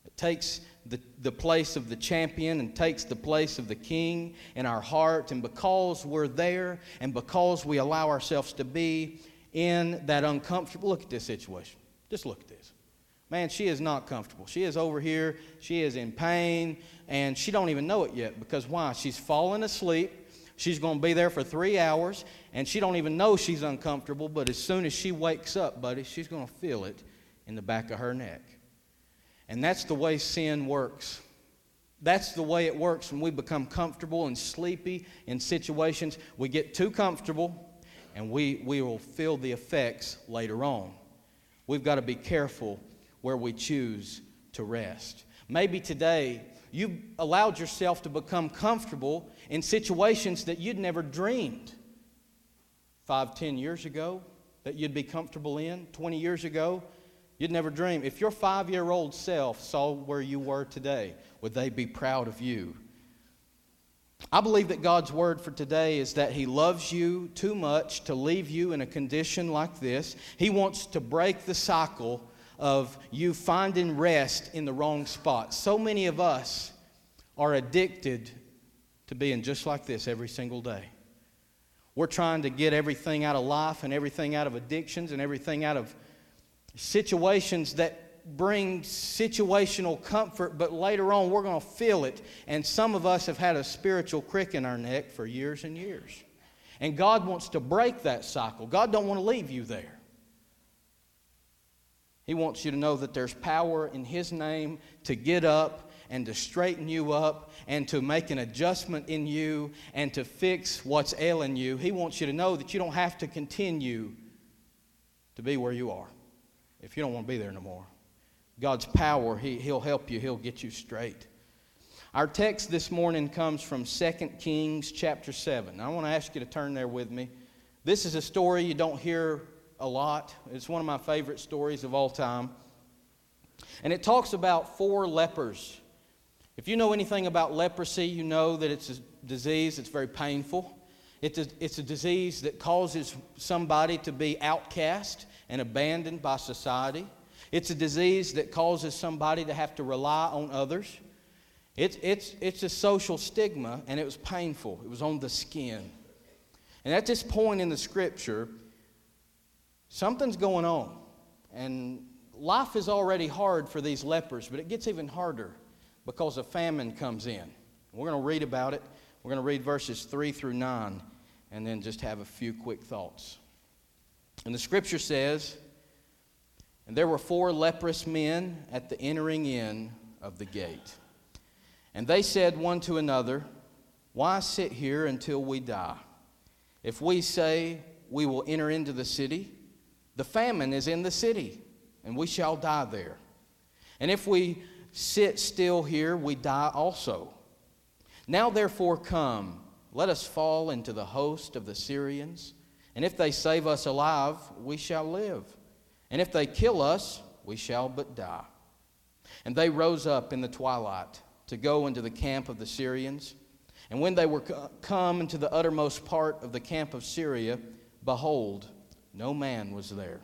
it takes the, the place of the champion and takes the place of the king in our heart. And because we're there and because we allow ourselves to be in that uncomfortable, look at this situation. Just look at this. Man, she is not comfortable. She is over here. She is in pain, and she don't even know it yet because why? She's fallen asleep. She's going to be there for three hours, and she don't even know she's uncomfortable. But as soon as she wakes up, buddy, she's going to feel it in the back of her neck. And that's the way sin works. That's the way it works when we become comfortable and sleepy in situations. We get too comfortable and we, we will feel the effects later on. We've got to be careful where we choose to rest. Maybe today you allowed yourself to become comfortable in situations that you'd never dreamed five, ten years ago that you'd be comfortable in, 20 years ago You'd never dream. If your five year old self saw where you were today, would they be proud of you? I believe that God's word for today is that He loves you too much to leave you in a condition like this. He wants to break the cycle of you finding rest in the wrong spot. So many of us are addicted to being just like this every single day. We're trying to get everything out of life and everything out of addictions and everything out of situations that bring situational comfort, but later on we're going to feel it. And some of us have had a spiritual crick in our neck for years and years. And God wants to break that cycle. God don't want to leave you there. He wants you to know that there's power in His name to get up and to straighten you up and to make an adjustment in you and to fix what's ailing you. He wants you to know that you don't have to continue to be where you are if you don't want to be there no more. God's power, he, He'll help you, He'll get you straight. Our text this morning comes from 2 Kings chapter 7. I want to ask you to turn there with me. This is a story you don't hear a lot. It's one of my favorite stories of all time. And it talks about four lepers. If you know anything about leprosy, you know that it's a disease that's very painful. It's a, it's a disease that causes somebody to be outcast and abandoned by society. It's a disease that causes somebody to have to rely on others. It's, it's, it's a social stigma, and it was painful. It was on the skin. And at this point in the scripture, something's going on. And life is already hard for these lepers, but it gets even harder because a famine comes in. We're going to read about it. We're going to read verses 3 through 9 and then just have a few quick thoughts. And the scripture says, And there were four leprous men at the entering in of the gate. And they said one to another, Why sit here until we die? If we say we will enter into the city, the famine is in the city, and we shall die there. And if we sit still here, we die also. Now therefore come, let us fall into the host of the Syrians And if they save us alive, we shall live. And if they kill us, we shall but die. And they rose up in the twilight to go into the camp of the Syrians. And when they were come into the uttermost part of the camp of Syria, behold, no man was there.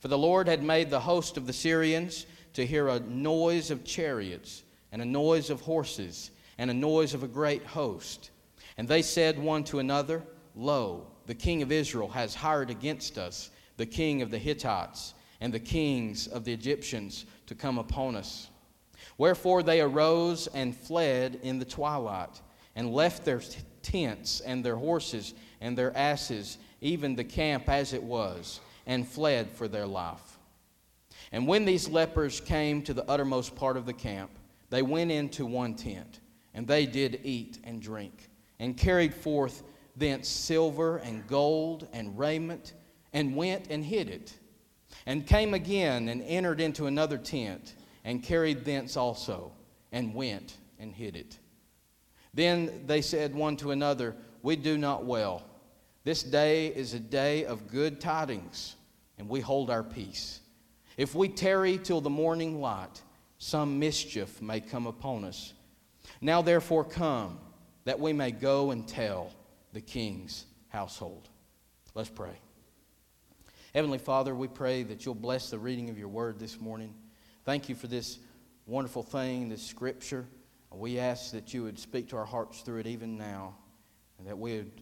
For the Lord had made the host of the Syrians to hear a noise of chariots, and a noise of horses, and a noise of a great host. And they said one to another, Lo, the king of Israel has hired against us the king of the Hittites and the kings of the Egyptians to come upon us. Wherefore they arose and fled in the twilight, and left their tents and their horses and their asses, even the camp as it was, and fled for their life. And when these lepers came to the uttermost part of the camp, they went into one tent, and they did eat and drink, and carried forth thence silver and gold and raiment, and went and hid it, and came again and entered into another tent, and carried thence also, and went and hid it. Then they said one to another, We do not well. This day is a day of good tidings, and we hold our peace. If we tarry till the morning light, some mischief may come upon us. Now therefore come, that we may go and tell the king's household. Let's pray. Heavenly Father, we pray that you'll bless the reading of your word this morning. Thank you for this wonderful thing, this scripture. We ask that you would speak to our hearts through it even now, and that we would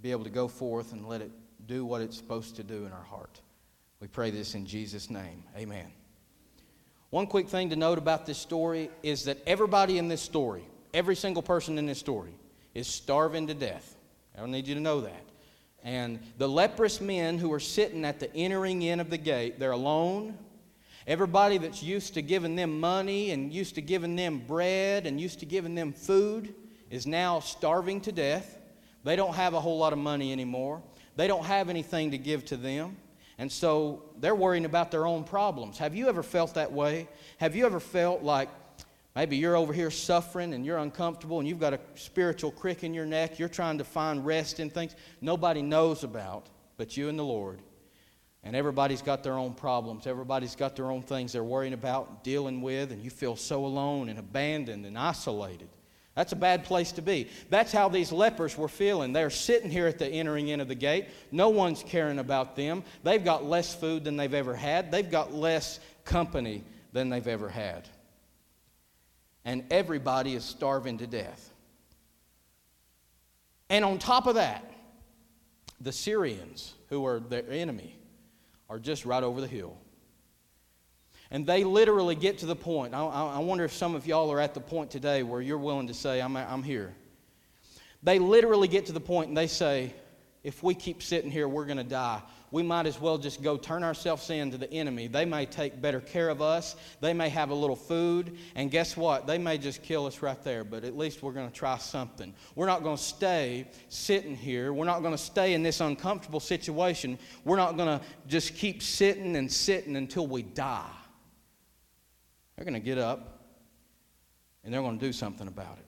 be able to go forth and let it do what it's supposed to do in our heart. We pray this in Jesus' name. Amen. One quick thing to note about this story is that everybody in this story, every single person in this story, is starving to death. I don't need you to know that. And the leprous men who are sitting at the entering in of the gate, they're alone. Everybody that's used to giving them money and used to giving them bread and used to giving them food is now starving to death. They don't have a whole lot of money anymore. They don't have anything to give to them. And so they're worrying about their own problems. Have you ever felt that way? Have you ever felt like Maybe you're over here suffering and you're uncomfortable and you've got a spiritual crick in your neck. You're trying to find rest in things nobody knows about but you and the Lord. And everybody's got their own problems. Everybody's got their own things they're worrying about, and dealing with, and you feel so alone and abandoned and isolated. That's a bad place to be. That's how these lepers were feeling. They're sitting here at the entering in of the gate. No one's caring about them. They've got less food than they've ever had, they've got less company than they've ever had and everybody is starving to death. And on top of that, the Syrians, who are their enemy, are just right over the hill. And they literally get to the point. I, I wonder if some of y'all are at the point today where you're willing to say, I'm, I'm here. They literally get to the point and they say, if we keep sitting here, we're going to die we might as well just go turn ourselves in to the enemy. They may take better care of us, they may have a little food, and guess what? They may just kill us right there, but at least we're going to try something. We're not going to stay sitting here. We're not going to stay in this uncomfortable situation. We're not going to just keep sitting and sitting until we die. They're going to get up and they're going to do something about it.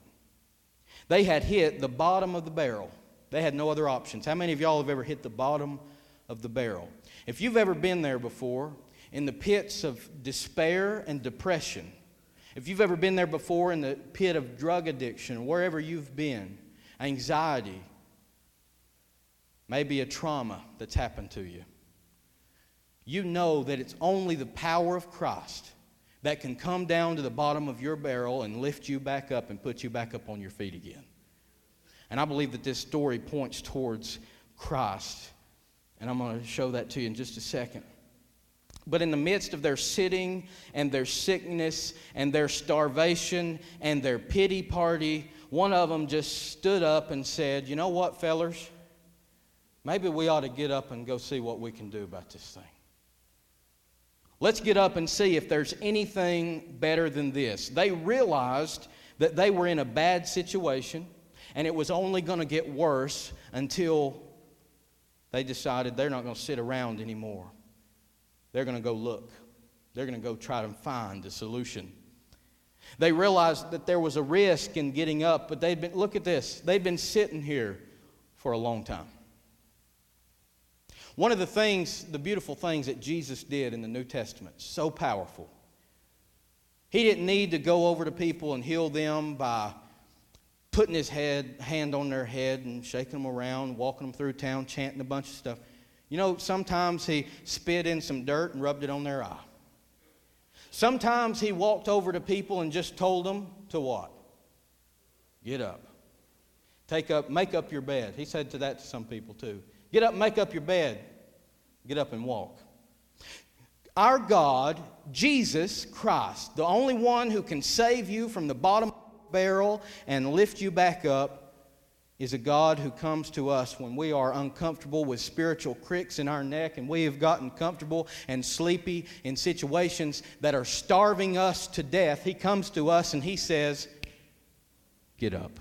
They had hit the bottom of the barrel. They had no other options. How many of y'all have ever hit the bottom of the barrel. If you've ever been there before, in the pits of despair and depression, if you've ever been there before in the pit of drug addiction, wherever you've been, anxiety, maybe a trauma that's happened to you, you know that it's only the power of Christ that can come down to the bottom of your barrel and lift you back up and put you back up on your feet again. And I believe that this story points towards Christ and I'm going to show that to you in just a second. But in the midst of their sitting and their sickness and their starvation and their pity party, one of them just stood up and said, You know what, fellers? Maybe we ought to get up and go see what we can do about this thing. Let's get up and see if there's anything better than this. They realized that they were in a bad situation and it was only going to get worse until they decided they're not going to sit around anymore. They're going to go look. They're going to go try to find a solution. They realized that there was a risk in getting up, but they'd been, look at this, they'd been sitting here for a long time. One of the things, the beautiful things that Jesus did in the New Testament, so powerful. He didn't need to go over to people and heal them by putting his head, hand on their head and shaking them around, walking them through town, chanting a bunch of stuff. You know, sometimes he spit in some dirt and rubbed it on their eye. Sometimes he walked over to people and just told them to what? Get up. Take up, make up your bed. He said to that to some people too. Get up, make up your bed. Get up and walk. Our God, Jesus Christ, the only one who can save you from the bottom barrel and lift you back up, is a God who comes to us when we are uncomfortable with spiritual cricks in our neck and we have gotten comfortable and sleepy in situations that are starving us to death. He comes to us and He says, Get up.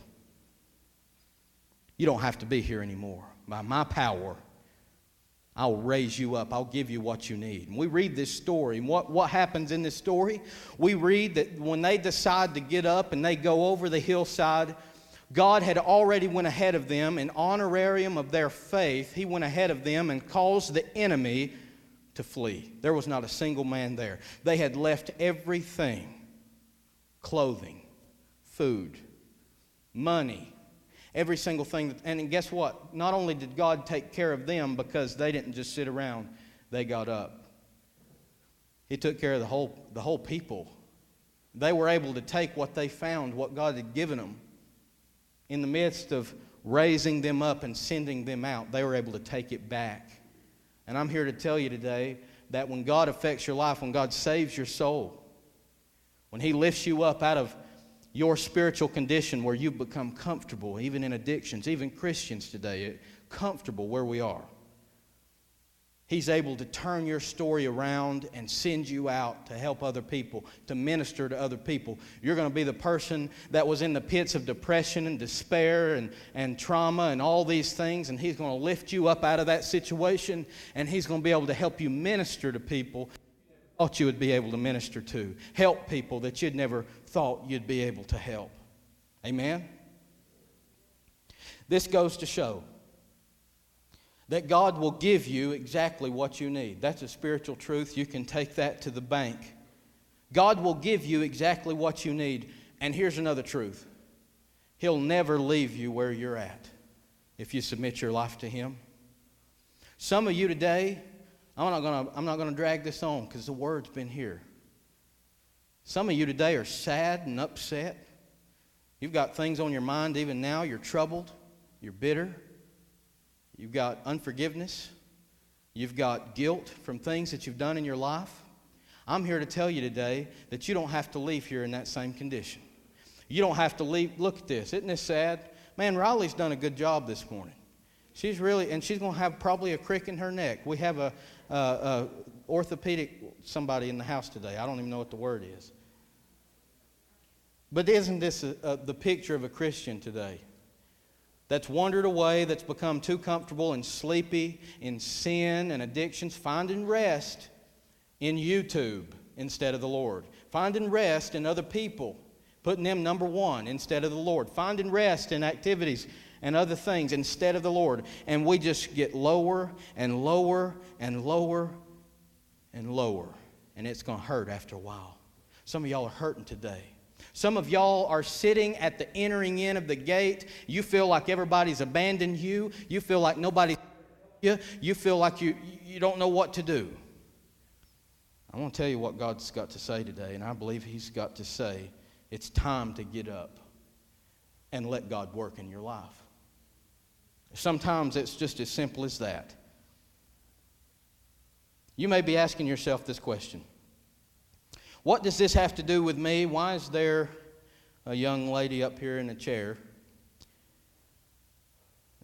You don't have to be here anymore. By my power, I'll raise you up. I'll give you what you need. And we read this story. And what, what happens in this story? We read that when they decide to get up and they go over the hillside, God had already went ahead of them in honorarium of their faith. He went ahead of them and caused the enemy to flee. There was not a single man there. They had left everything clothing, food, money, every single thing. And guess what? Not only did God take care of them because they didn't just sit around, they got up. He took care of the whole, the whole people. They were able to take what they found, what God had given them. In the midst of raising them up and sending them out, they were able to take it back. And I'm here to tell you today that when God affects your life, when God saves your soul, when He lifts you up out of your spiritual condition where you've become comfortable, even in addictions, even Christians today, eh, comfortable where we are. He's able to turn your story around and send you out to help other people, to minister to other people. You're going to be the person that was in the pits of depression and despair and, and trauma and all these things, and He's going to lift you up out of that situation, and He's going to be able to help you minister to people thought you would be able to minister to, help people that you'd never thought you'd be able to help. Amen? This goes to show that God will give you exactly what you need. That's a spiritual truth. You can take that to the bank. God will give you exactly what you need. And here's another truth He'll never leave you where you're at if you submit your life to Him. Some of you today, I'm not going to I'm not to drag this on because the word's been here. Some of you today are sad and upset. You've got things on your mind even now. You're troubled. You're bitter. You've got unforgiveness. You've got guilt from things that you've done in your life. I'm here to tell you today that you don't have to leave here in that same condition. You don't have to leave. Look at this. Isn't this sad? Man, Riley's done a good job this morning. She's really, and she's going to have probably a crick in her neck. We have a, a, a orthopedic somebody in the house today. I don't even know what the word is. But isn't this a, a, the picture of a Christian today? That's wandered away, that's become too comfortable and sleepy in sin and addictions, finding rest in YouTube instead of the Lord, finding rest in other people, putting them number one instead of the Lord, finding rest in activities and other things instead of the Lord. And we just get lower and lower and lower and lower. And it's going to hurt after a while. Some of y'all are hurting today. Some of y'all are sitting at the entering in of the gate. You feel like everybody's abandoned you. You feel like nobody you. You feel like you, you don't know what to do. I want to tell you what God's got to say today, and I believe He's got to say it's time to get up and let God work in your life. Sometimes it's just as simple as that. You may be asking yourself this question What does this have to do with me? Why is there a young lady up here in a chair?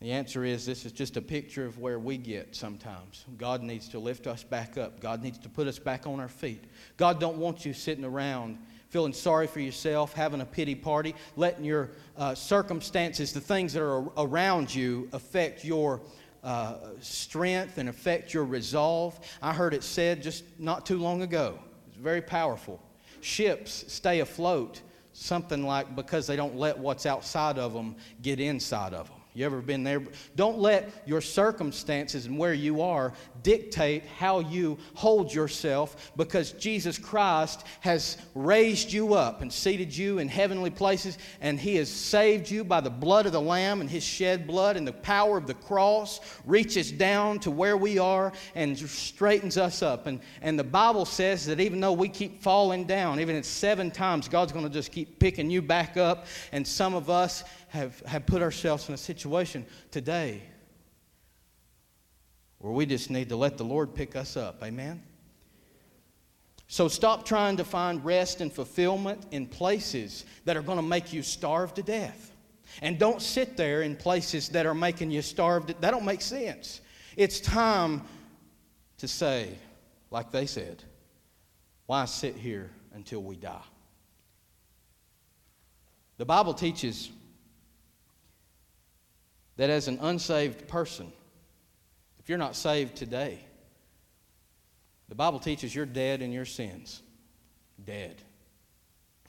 The answer is this is just a picture of where we get sometimes. God needs to lift us back up. God needs to put us back on our feet. God don't want you sitting around feeling sorry for yourself, having a pity party, letting your uh, circumstances, the things that are around you, affect your uh, strength and affect your resolve. I heard it said just not too long ago. It's very powerful. Ships stay afloat, something like because they don't let what's outside of them get inside of them. You ever been there? Don't let your circumstances and where you are dictate how you hold yourself because Jesus Christ has raised you up and seated you in heavenly places and He has saved you by the blood of the Lamb and His shed blood and the power of the cross reaches down to where we are and straightens us up. And, and the Bible says that even though we keep falling down, even at seven times, God's going to just keep picking you back up. And some of us have, have put ourselves in a situation today where we just need to let the Lord pick us up. Amen? So stop trying to find rest and fulfillment in places that are going to make you starve to death. And don't sit there in places that are making you starve. To, that don't make sense. It's time to say, like they said, why sit here until we die? The Bible teaches that as an unsaved person, if you're not saved today, the Bible teaches you're dead in your sins. Dead.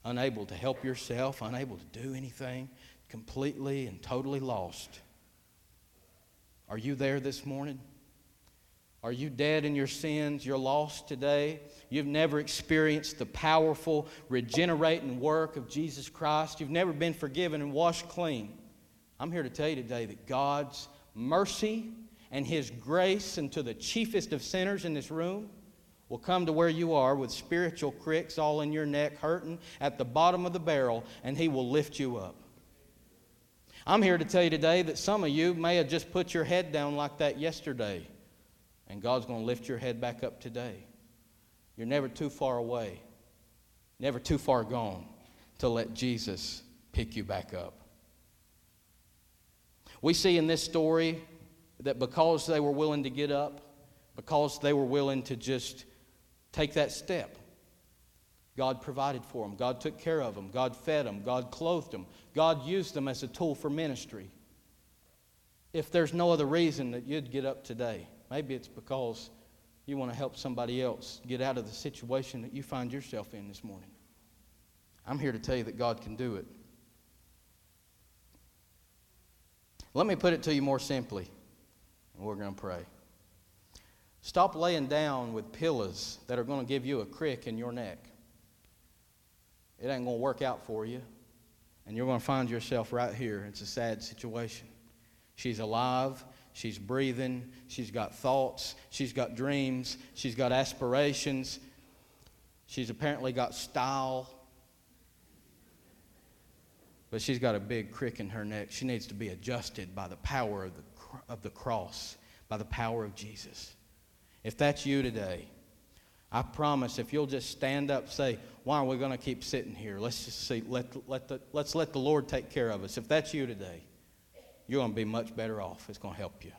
Unable to help yourself, unable to do anything, completely and totally lost. Are you there this morning? Are you dead in your sins? You're lost today. You've never experienced the powerful, regenerating work of Jesus Christ. You've never been forgiven and washed clean. I'm here to tell you today that God's mercy and His grace unto the chiefest of sinners in this room will come to where you are with spiritual cricks all in your neck, hurting at the bottom of the barrel, and He will lift you up. I'm here to tell you today that some of you may have just put your head down like that yesterday, and God's going to lift your head back up today. You're never too far away, never too far gone to let Jesus pick you back up. We see in this story that because they were willing to get up, because they were willing to just take that step, God provided for them. God took care of them. God fed them. God clothed them. God used them as a tool for ministry. If there's no other reason that you'd get up today, maybe it's because you want to help somebody else get out of the situation that you find yourself in this morning. I'm here to tell you that God can do it. Let me put it to you more simply, and we're going to pray. Stop laying down with pillows that are going to give you a crick in your neck. It ain't going to work out for you, and you're going to find yourself right here. It's a sad situation. She's alive, she's breathing, she's got thoughts, she's got dreams, she's got aspirations, she's apparently got style. But she's got a big crick in her neck. She needs to be adjusted by the power of the, of the cross, by the power of Jesus. If that's you today, I promise if you'll just stand up, say, why are we going to keep sitting here? Let's just see, let, let the, let's let the Lord take care of us. If that's you today, you're going to be much better off. It's going to help you.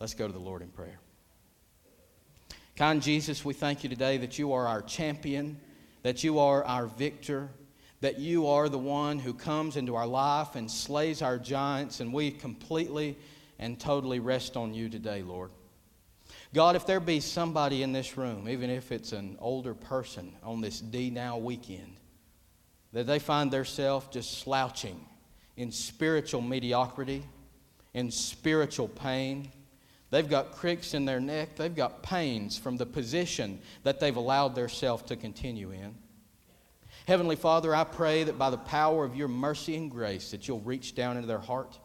Let's go to the Lord in prayer. Kind Jesus, we thank you today that you are our champion, that you are our victor, that you are the one who comes into our life and slays our giants, and we completely and totally rest on you today, Lord. God, if there be somebody in this room, even if it's an older person on this D Now weekend, that they find themselves just slouching in spiritual mediocrity, in spiritual pain, they've got cricks in their neck, they've got pains from the position that they've allowed themselves to continue in. Heavenly Father, I pray that by the power of your mercy and grace that you'll reach down into their heart,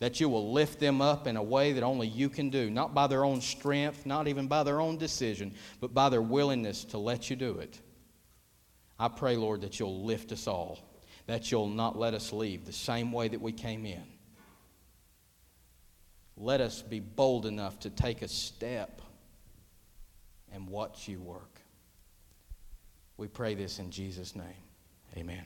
that you will lift them up in a way that only you can do, not by their own strength, not even by their own decision, but by their willingness to let you do it. I pray, Lord, that you'll lift us all, that you'll not let us leave the same way that we came in. Let us be bold enough to take a step and watch you work. We pray this in Jesus' name. Amen.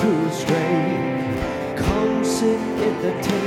true strength. Come sit at the table.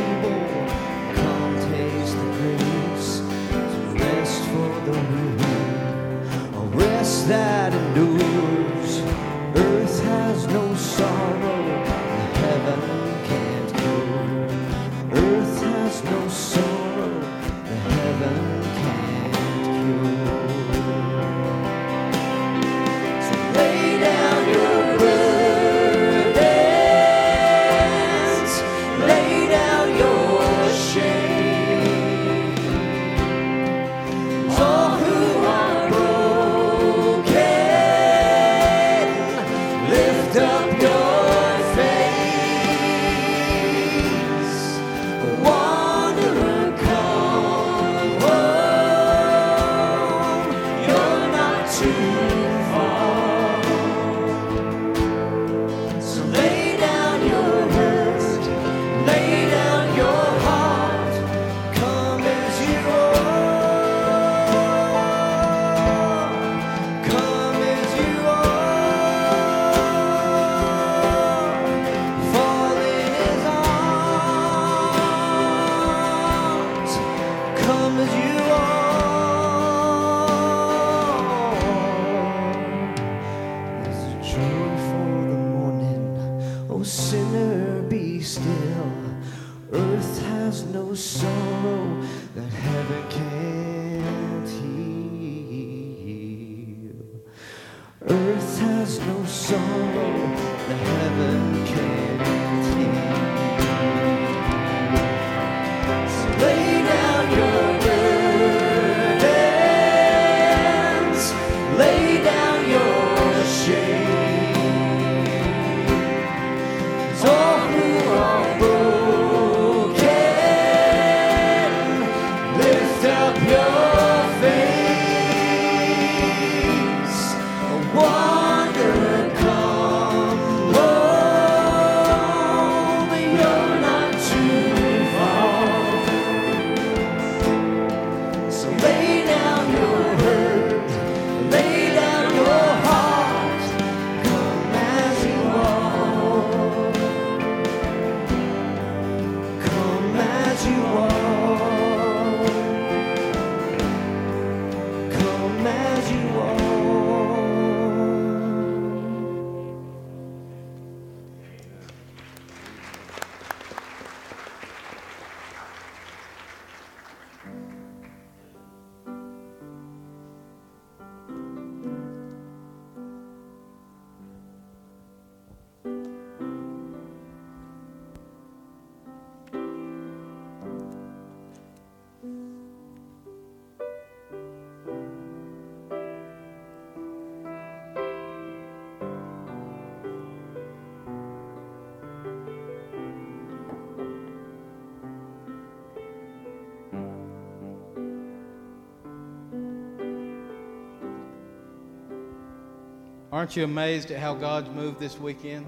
Aren't you amazed at how God's moved this weekend?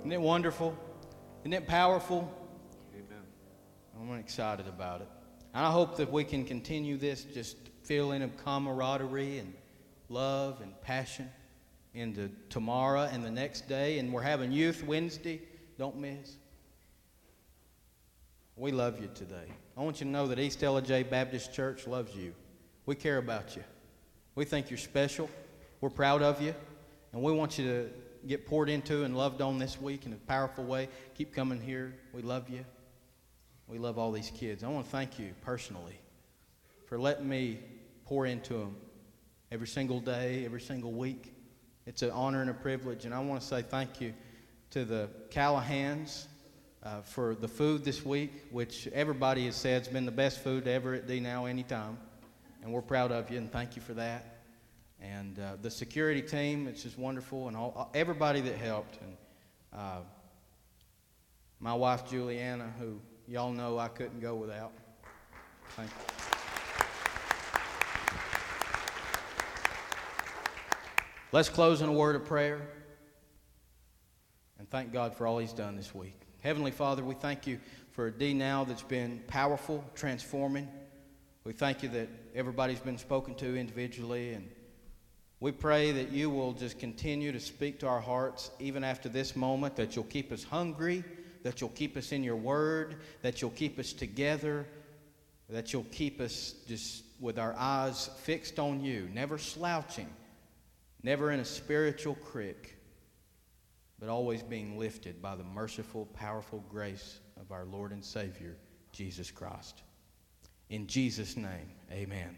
Isn't it wonderful? Isn't it powerful? Amen. I'm excited about it. And I hope that we can continue this just feeling of camaraderie and love and passion into tomorrow and the next day. And we're having Youth Wednesday. Don't miss. We love you today. I want you to know that East Ellijay Baptist Church loves you. We care about you. We think you're special. We're proud of you. And we want you to get poured into and loved on this week in a powerful way. Keep coming here. We love you. We love all these kids. I want to thank you personally for letting me pour into them every single day, every single week. It's an honor and a privilege. And I want to say thank you to the Callahans uh, for the food this week, which everybody has said has been the best food ever at D Now anytime. And we're proud of you and thank you for that. And uh, the security team, it's just wonderful, and all, everybody that helped. And uh, my wife, Juliana, who y'all know I couldn't go without. Thank you. Let's close in a word of prayer and thank God for all He's done this week. Heavenly Father, we thank you for a D now that's been powerful, transforming. We thank you that everybody's been spoken to individually, and we pray that you will just continue to speak to our hearts even after this moment, that you'll keep us hungry that you'll keep us in your word, that you'll keep us together, that you'll keep us just with our eyes fixed on you, never slouching, never in a spiritual crick, but always being lifted by the merciful, powerful grace of our Lord and Savior, Jesus Christ. In Jesus' name, amen.